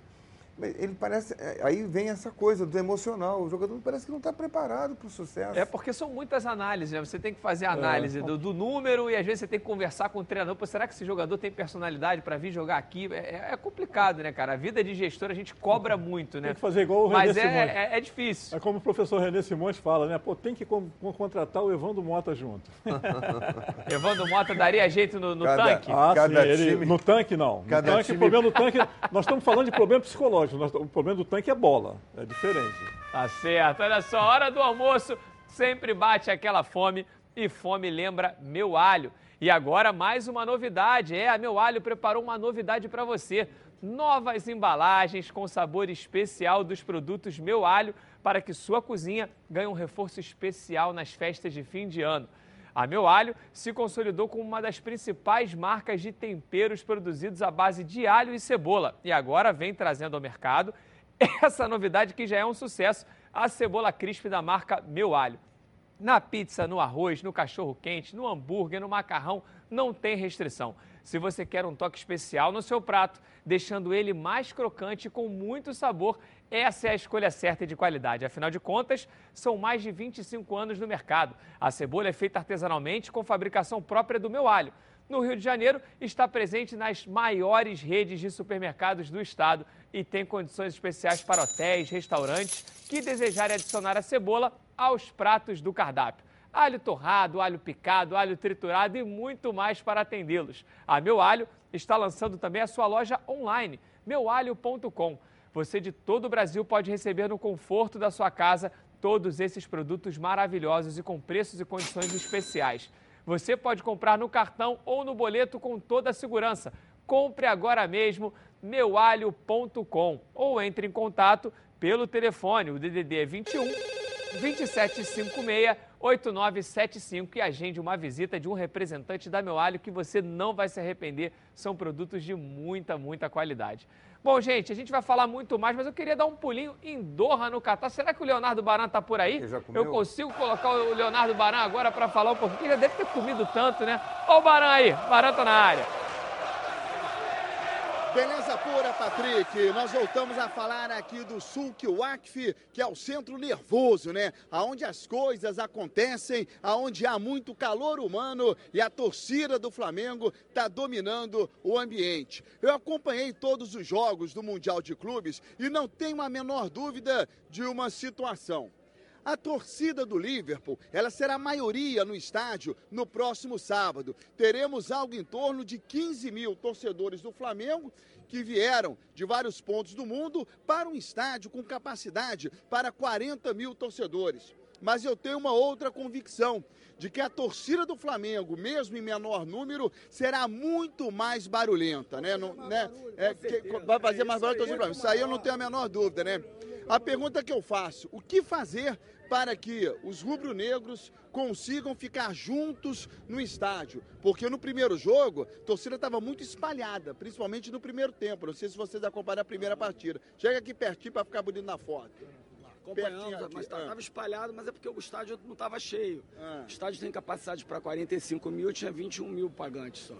Ele parece. é, Aí vem essa coisa do emocional. O jogador parece que não está preparado para o sucesso. É porque são muitas análises, né? Você tem que fazer a análise do, do número e às vezes você tem que conversar com o treinador. Pô, será que esse jogador tem personalidade para vir jogar aqui? É, é complicado, né, cara? A vida de gestor a gente cobra muito, né? Tem que fazer igual o René Mas é, Simões. é, é difícil. É como o professor René Simões fala, né? Pô, tem que con- con- contratar o Evandro Mota junto. Evandro Mota daria jeito no, no Cada- tanque? Ah, sim, ele- no tanque não. No Cada tanque, time- o problema do tanque, nós estamos falando de problema psicológico. O problema do tanque é bola, é diferente. Tá certo. Olha só, hora do almoço sempre bate aquela fome e fome lembra meu alho. E agora mais uma novidade. É, a meu alho preparou uma novidade para você. Novas embalagens com sabor especial dos produtos Meu Alho para que sua cozinha ganhe um reforço especial nas festas de fim de ano. A Meu Alho se consolidou como uma das principais marcas de temperos produzidos à base de alho e cebola e agora vem trazendo ao mercado essa novidade que já é um sucesso, a cebola crisp da marca Meu Alho. Na pizza, no arroz, no cachorro quente, no hambúrguer, no macarrão, não tem restrição. Se você quer um toque especial no seu prato, deixando ele mais crocante com muito sabor, essa é a escolha certa e de qualidade. Afinal de contas, são mais de 25 anos no mercado. A cebola é feita artesanalmente com fabricação própria do Meu Alho. No Rio de Janeiro, está presente nas maiores redes de supermercados do estado e tem condições especiais para hotéis, restaurantes que desejarem adicionar a cebola aos pratos do cardápio. Alho torrado, alho picado, alho triturado e muito mais para atendê-los. A Meu Alho está lançando também a sua loja online, meualho.com. Você de todo o Brasil pode receber no conforto da sua casa todos esses produtos maravilhosos e com preços e condições especiais. Você pode comprar no cartão ou no boleto com toda a segurança. Compre agora mesmo meualho.com ou entre em contato pelo telefone, o DDD é 21 2756 8975 e agende uma visita de um representante da Meu Alho que você não vai se arrepender. São produtos de muita, muita qualidade. Bom, gente, a gente vai falar muito mais, mas eu queria dar um pulinho em Doha, no Catar. Será que o Leonardo Baran tá por aí? Eu consigo colocar o Leonardo Baran agora para falar um pouquinho. Já deve ter comido tanto, né? Ó o Baran aí, Baran tá na área. Beleza pura, Patrick. Nós voltamos a falar aqui do Sulk Wakf, que é o centro nervoso, né? Aonde as coisas acontecem, aonde há muito calor humano e a torcida do Flamengo está dominando o ambiente. Eu acompanhei todos os jogos do Mundial de Clubes e não tenho a menor dúvida de uma situação. A torcida do Liverpool, ela será a maioria no estádio no próximo sábado. Teremos algo em torno de 15 mil torcedores do Flamengo que vieram de vários pontos do mundo para um estádio com capacidade para 40 mil torcedores. Mas eu tenho uma outra convicção de que a torcida do Flamengo, mesmo em menor número, será muito mais barulhenta, né? Não, né? É, que- vai fazer mais barulho a torcida do Flamengo. Isso aí eu não tenho a menor dúvida, né? A pergunta que eu faço: o que fazer para que os rubro-negros consigam ficar juntos no estádio? Porque no primeiro jogo, a torcida estava muito espalhada, principalmente no primeiro tempo. Não sei se vocês acompanharam a primeira partida. Chega aqui pertinho para ficar bonito na foto. Acompanhamos, mas ah. estava espalhado, mas é porque o estádio não estava cheio. O estádio tem capacidade para 45 mil, tinha 21 mil pagantes só.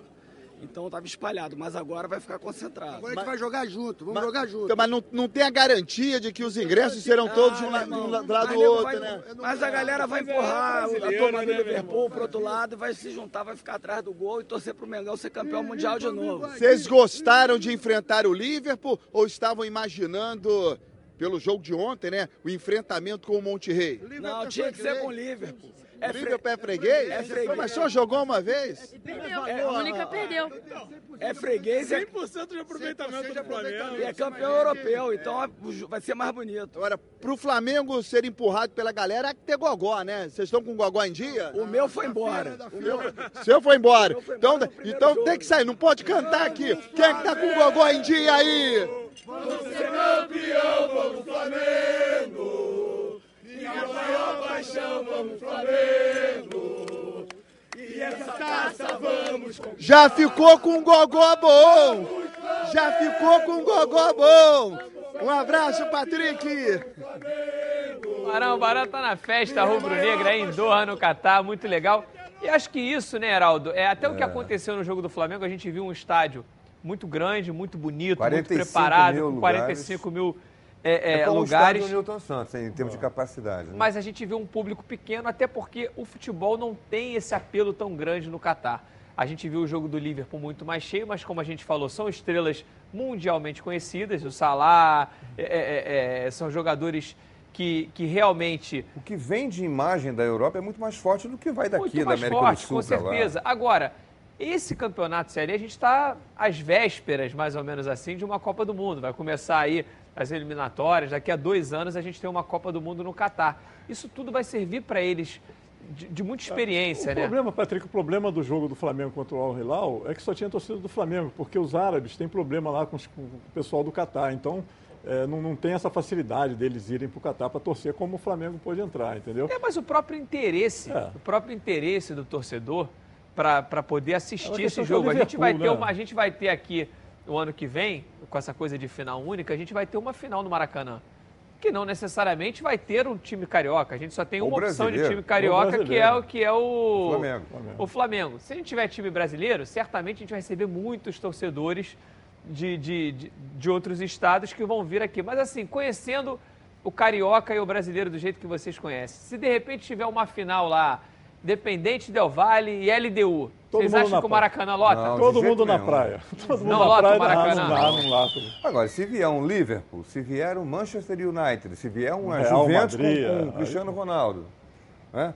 Então estava espalhado, mas agora vai ficar concentrado. Agora a gente vai jogar junto, Mas- Então, mas não, não tem a garantia de que os ingressos serão todos de um, la- um la- do lado do outro, né? Mas a galera vai empurrar a turma do Liverpool pro outro lado e vai se juntar, vai ficar atrás do gol e torcer pro Mengão ser campeão mundial de novo. Vocês gostaram de enfrentar o Liverpool ou estavam imaginando, pelo jogo de ontem, né, o enfrentamento com o Monte Rei? Não, tinha que ser com o Liverpool. É Liverpool é freguês? É freguês. Mas só jogou uma vez? Perdeu. A única perdeu. É freguês, é 100% de aproveitamento do Flamengo. E é campeão europeu, então vai ser mais bonito. Agora, pro Flamengo ser empurrado pela galera, é que ter gogó, né? Vocês estão com gogó em dia? O meu foi embora. O meu... Seu foi embora. Então, então tem que sair, não pode cantar aqui. Quem é que tá com o gogó em dia aí? Vamos ser campeão, vamos Flamengo. Minha maior paixão, vamos Flamengo. E essa taça vamos Já ficou com um gogó bom! Já ficou com um gogó bom! Um abraço, Patrick! Barão, o Barão tá na festa rubro-negra aí em Doha, no Catar, muito legal. E acho que isso, né, Heraldo, é até o que É. aconteceu no jogo do Flamengo, a gente viu um estádio muito grande, muito bonito, muito 45 preparado, mil com lugares. 45 mil é, é, É como lugares. o estádio Newton Santos, em termos de capacidade. né? Mas a gente vê um público pequeno, até porque o futebol não tem esse apelo tão grande no Catar. A gente viu o jogo do Liverpool muito mais cheio, mas como a gente falou, são estrelas mundialmente conhecidas. O Salah, é, é, é, são jogadores que, que realmente... O que vem de imagem da Europa é muito mais forte do que vai daqui, da América forte, do Sul com pra lá. certeza. Agora, esse campeonato série, a gente está às vésperas, mais ou menos assim, de uma Copa do Mundo. Vai começar aí as eliminatórias. Daqui a dois anos a gente tem uma Copa do Mundo no Catar. Isso tudo vai servir para eles de, de muita experiência, o né? problema, Patrick, o problema do jogo do Flamengo contra o Al Hilal é que só tinha torcida do Flamengo, porque os árabes têm problema lá com, os- com o pessoal do Catar. Então, é, não, não tem essa facilidade deles irem para o Catar para torcer como o Flamengo pôde entrar, entendeu? É, mas o próprio interesse, É. o próprio interesse do torcedor para poder É assistir questão esse jogo. A gente, vai ter né? uma, a gente vai ter aqui, o ano que vem, com essa coisa de final única, a gente vai ter uma final no Maracanã. Que não necessariamente vai ter um time carioca. A gente só tem uma opção de time carioca, que é o que é o Flamengo. o Flamengo. Se a gente tiver time brasileiro, certamente a gente vai receber muitos torcedores de, de, de, de outros estados que vão vir aqui. Mas assim, conhecendo o carioca e o brasileiro do jeito que vocês conhecem, se de repente tiver uma final lá, Dependente Del Vale e LDU, Todo vocês acham que o. Maracanã lota? Não, Todo mundo na praia. Todo mundo Não na lota o praia, Maracanã. Não, não, não lota. Agora, se vier um Liverpool, se vier um Manchester United, se vier um Real Juventus Madrid, com, com é, o Cristiano Ronaldo, né?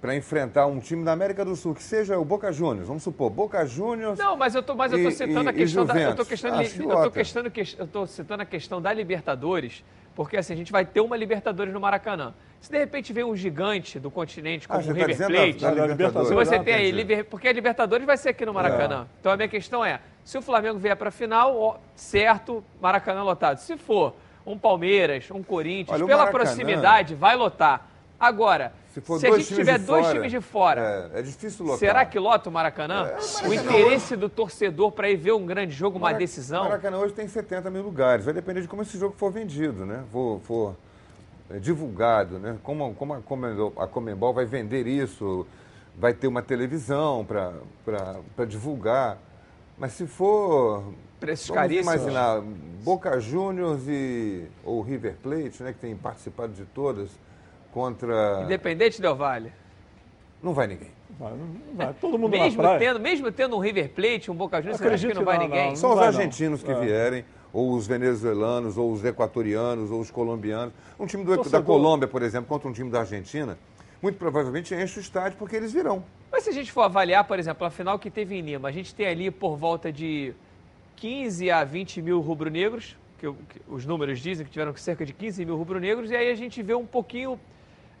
para enfrentar um time da América do Sul, que seja o Boca Juniors, vamos supor, Boca Juniors. Não, mas eu tô, mas eu tô e- citando a e- e questão da, eu tô Juventus. questão, Acho que eu tô questão, eu tô citando a questão da Libertadores, porque assim a gente vai ter uma Libertadores no Maracanã. Se de repente vem um gigante do continente como Ah, o tá River dizendo Plate, da- da Libertadores. se você Ah, tem aí, porque a Libertadores vai ser aqui no Maracanã. É. Então a minha questão é, se o Flamengo vier para a final, ó, certo, Maracanã lotado. Se for um Palmeiras, um Corinthians, Olha, pela Maracanã- proximidade, vai lotar. Agora, Se se a gente tiver dois fora, times de fora, É, é difícil lotar. Será que lota o Maracanã? o interesse do torcedor para ir ver um grande jogo, uma decisão? Maracanã hoje tem 70 mil lugares. Vai depender de como esse jogo for vendido, né? For, for, é, divulgado, né? Como, como a, Comembol, a Comembol vai vender isso, vai ter uma televisão para divulgar. Mas se for. Preços caríssimos. imaginar Boca Juniors e, ou River Plate, né? Que tem participado de todas, contra. Independente Del Vale. Não vai ninguém. Vai, não vai. Todo mundo Mesmo na praia. tendo, mesmo tendo um River Plate, um Boca Juniors, você acha que não vai não, ninguém? não. São os argentinos que É. vierem, ou os venezuelanos, ou os equatorianos, ou os colombianos. Um time do- da. Colômbia, por exemplo, contra um time da Argentina, muito provavelmente enche o estádio porque eles virão. Mas se a gente for avaliar, por exemplo, a final que teve em Lima, a gente tem ali por volta de 15 a 20 mil rubro-negros, que, que os números dizem que tiveram cerca de 15 mil rubro-negros, e aí a gente vê um pouquinho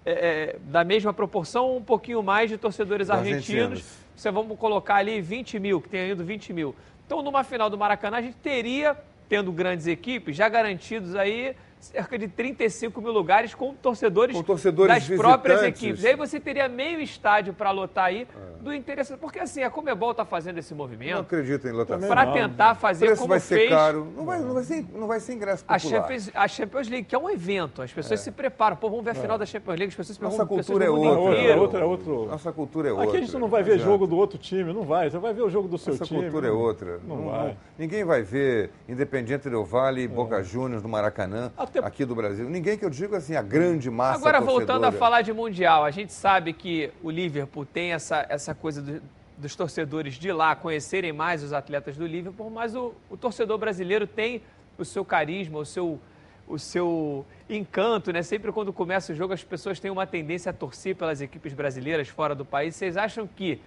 é, é, da mesma proporção, um pouquinho mais de torcedores argentinos. Argentinos. Você vamos colocar ali 20 mil, que tem ido 20 mil. Então, numa final do Maracanã, a gente teria, tendo grandes equipes, já garantidos aí cerca de 35 mil lugares com torcedores, Com torcedores das próprias equipes. E aí você teria meio estádio para lotar aí do interesse. Porque assim, a Comebol está fazendo esse Não movimento acredito em lotação. para não. tentar O fazer preço como vai ser fez caro. Não vai, não, vai ser, não vai ser ingresso a popular. Champions, a Champions League, que é um evento. As pessoas se preparam. Pô, vamos ver a final da Champions League. As pessoas se Nossa cultura é do mundo outra. É inteiro. outra, é outro. Nossa cultura é outra. Aqui a gente não vai ver jogo do outro time, não vai. Você vai ver o jogo do seu Nossa time. cultura é outra. Não vai. Ninguém vai ver Independiente Del Vale e Boca Juniors no Maracanã, Aqui do Brasil. Ninguém que eu digo assim, a grande massa Agora, voltando a torcedora. falar de Mundial, a gente sabe que o Liverpool tem essa, essa coisa do- dos torcedores de lá conhecerem mais os atletas do Liverpool, mas o, o torcedor brasileiro tem o seu carisma, o seu, o seu encanto, né? Sempre quando começa o jogo, as pessoas têm uma tendência a torcer pelas equipes brasileiras fora do país. Vocês acham que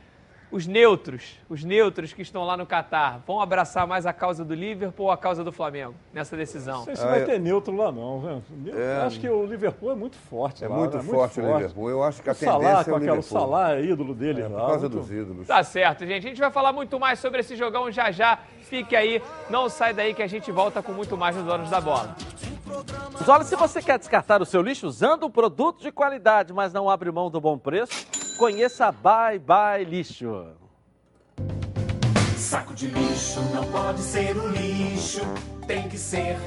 os neutros, os neutros que estão lá no Catar, vão abraçar mais a causa do Liverpool ou a causa do Flamengo nessa decisão? Não sei se Ah, vai é. ter neutro lá, não. né? É. Acho que o Liverpool é muito forte. É lá, muito né? forte o Liverpool. Eu acho que a o Salah, tendência é com o aquela, o Liverpool. Salah é ídolo dele É, lá. por causa muito- dos ídolos. Tá certo, gente. A gente vai falar muito mais sobre esse jogão já já. Fique aí, não sai daí que a gente volta com muito mais nos Donos da Bola. Olha, se você quer descartar o seu lixo usando um produto de qualidade, mas não abre mão do bom preço, conheça Bye Bye Lixo. Saco de lixo não pode ser um lixo, tem que ser.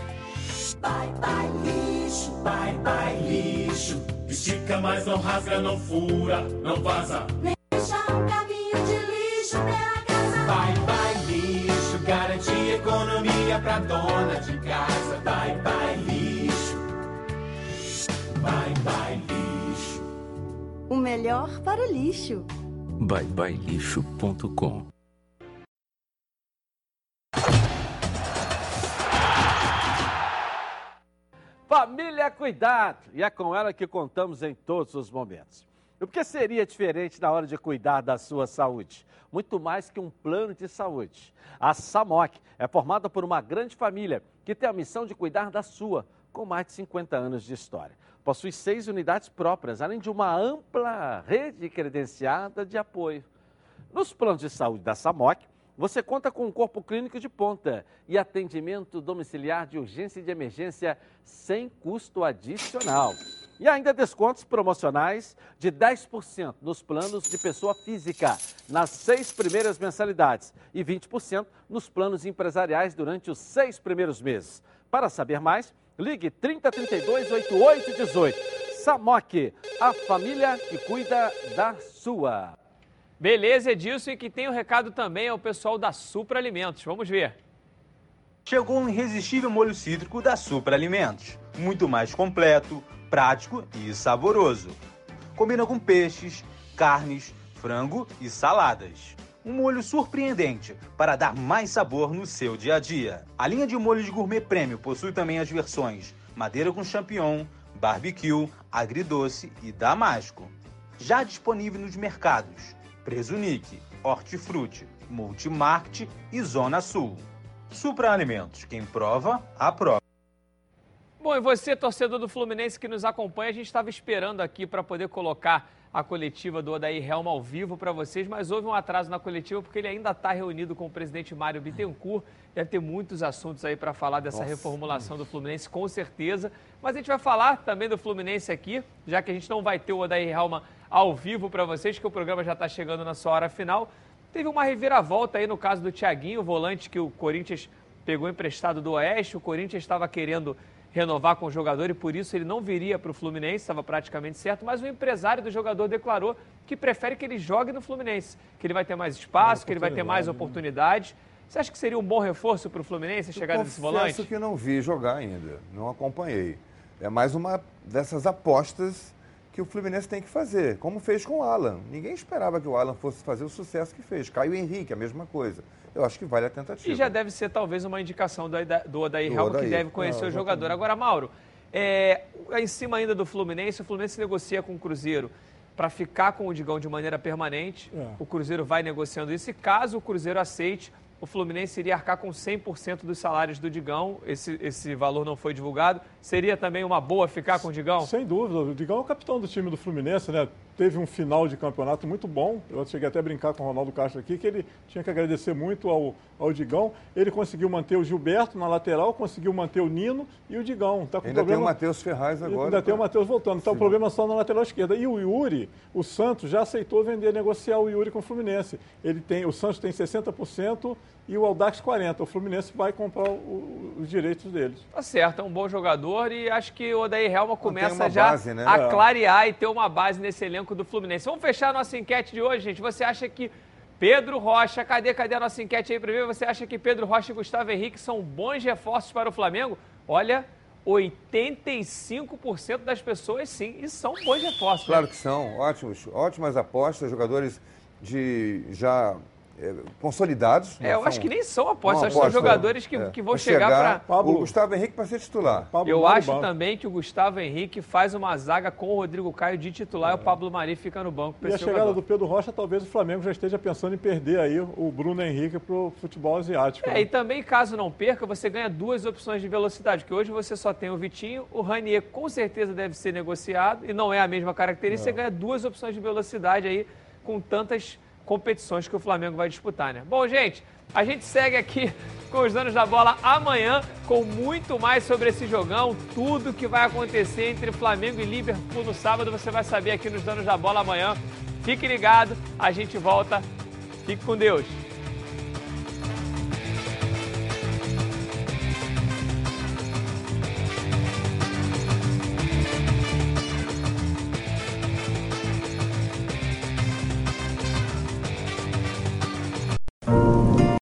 Bye bye lixo, bye bye lixo. Estica, mas não rasga, não fura, não vaza. Deixa um caminho de lixo pela casa. Bye bye lixo, dica pra dona de melhor para o lixo. byebyelixo.com Família Cuidado! E é com ela que contamos em todos os momentos. E o que seria diferente na hora de cuidar da sua saúde? Muito mais que um plano de saúde. A SAMOC é formada por uma grande família que tem a missão de cuidar da sua, com mais de 50 anos de história. Possui seis unidades próprias, além de uma ampla rede credenciada de apoio. Nos planos de saúde da SAMOC, você conta com um corpo clínico de ponta e atendimento domiciliar de urgência e de emergência sem custo adicional. E ainda descontos promocionais de 10% nos planos de pessoa física nas seis primeiras mensalidades e 20% nos planos empresariais durante os seis primeiros meses. Para saber mais, ligue 3032 8818. Samok, a família que cuida da sua. Beleza, Edilson, e que tem o um recado também ao pessoal da Supra Alimentos. Vamos ver. Chegou um irresistível molho cítrico da Supra Alimentos. Muito mais completo, prático e saboroso. Combina com peixes, carnes, frango e saladas. Um molho surpreendente para dar mais sabor no seu dia a dia. A linha de molhos gourmet prêmio possui também as versões madeira com champignon, barbecue, agridoce e damasco. Já disponível nos mercados Presunic, Hortifruti, Multimarket e Zona Sul. Supra Alimentos, quem prova, aprova. Bom, e você, torcedor do Fluminense que nos acompanha, a gente estava esperando aqui para poder colocar a coletiva do Odair Helma ao vivo para vocês, mas houve um atraso na coletiva porque ele ainda está reunido com o presidente Mário Bittencourt. Deve ter muitos assuntos aí para falar dessa Nossa. reformulação do Fluminense, com certeza. Mas a gente vai falar também do Fluminense aqui, já que a gente não vai ter o Odair Helma ao vivo para vocês, que o programa já está chegando na sua hora final. Teve uma reviravolta aí no caso do Thiaguinho, volante que o Corinthians pegou emprestado do Oeste. O Corinthians estava querendo renovar com o jogador e por isso ele não viria para o Fluminense, estava praticamente certo, mas o empresário do jogador declarou que prefere que ele jogue no Fluminense, que ele vai ter mais espaço, que ele vai ter mais né? oportunidades. Você acha que seria um bom reforço para o Fluminense a chegada desse volante? Eu que não vi jogar ainda, não acompanhei. É mais uma dessas apostas que o Fluminense tem que fazer, como fez com o Alan. Ninguém esperava que o Alan fosse fazer o sucesso que fez. Caio Henrique, a mesma coisa. Eu acho que vale a tentativa. E já deve ser talvez uma indicação do, do Odair Helma, que deve conhecer Não, o jogador. Agora, Mauro, é, em cima ainda do Fluminense, o Fluminense negocia com o Cruzeiro para ficar com o Digão de maneira permanente. É. O Cruzeiro vai negociando isso e caso o Cruzeiro aceite, o Fluminense iria arcar com 100% dos salários do Digão. Esse, esse valor não foi divulgado. Seria também uma boa ficar com o Digão? Sem dúvida. O Digão é o capitão do time do Fluminense, né? Teve um final de campeonato muito bom. Eu cheguei até a brincar com o Ronaldo Castro aqui, que ele tinha que agradecer muito ao, ao Digão. Ele conseguiu manter o Gilberto na lateral, conseguiu manter o Nino e o Digão. Tá com ainda problema... tem o Matheus Ferraz agora. Ainda tá... tem o Matheus voltando. Está o problema só na lateral esquerda. E o Yuri, o Santos já aceitou vender, negociar o Yuri com o Fluminense. Ele tem, o Santos tem 60% e o Aldax 40. O Fluminense vai comprar o, os direitos deles. Tá certo, é um bom jogador e acho que o Odair Helma começa já base, né? a é. clarear e ter uma base nesse elenco do Fluminense. Vamos fechar a nossa enquete de hoje, gente. Você acha que Pedro Rocha, cadê, cadê a nossa enquete aí para ver? Você acha que Pedro Rocha e Gustavo Henrique são bons reforços para o Flamengo? Olha, 85% das pessoas sim, e são bons reforços. Claro né? que são, ótimos, ótimas apostas, jogadores de já consolidados. É, eu acho que nem são apostas, acho que são jogadores que, é, que vão chegar, chegar para. O Gustavo Henrique para ser titular. Pablo eu acho banco. também que o Gustavo Henrique faz uma zaga com o Rodrigo Caio de titular é. e o Pablo Mari fica no banco. E a chegada jogador. do Pedro Rocha, talvez o Flamengo já esteja pensando em perder aí o Bruno Henrique para o futebol asiático. É, né? e também, caso não perca, você ganha duas opções de velocidade, que hoje você só tem o Vitinho, o Ranier com certeza deve ser negociado e não é a mesma característica, você ganha duas opções de velocidade aí com tantas competições que o Flamengo vai disputar, né? Bom, gente, a gente segue aqui com os danos da bola amanhã com muito mais sobre esse jogão, tudo que vai acontecer entre Flamengo e Liverpool no sábado, você vai saber aqui nos danos da bola amanhã. Fique ligado, a gente volta. Fique com Deus.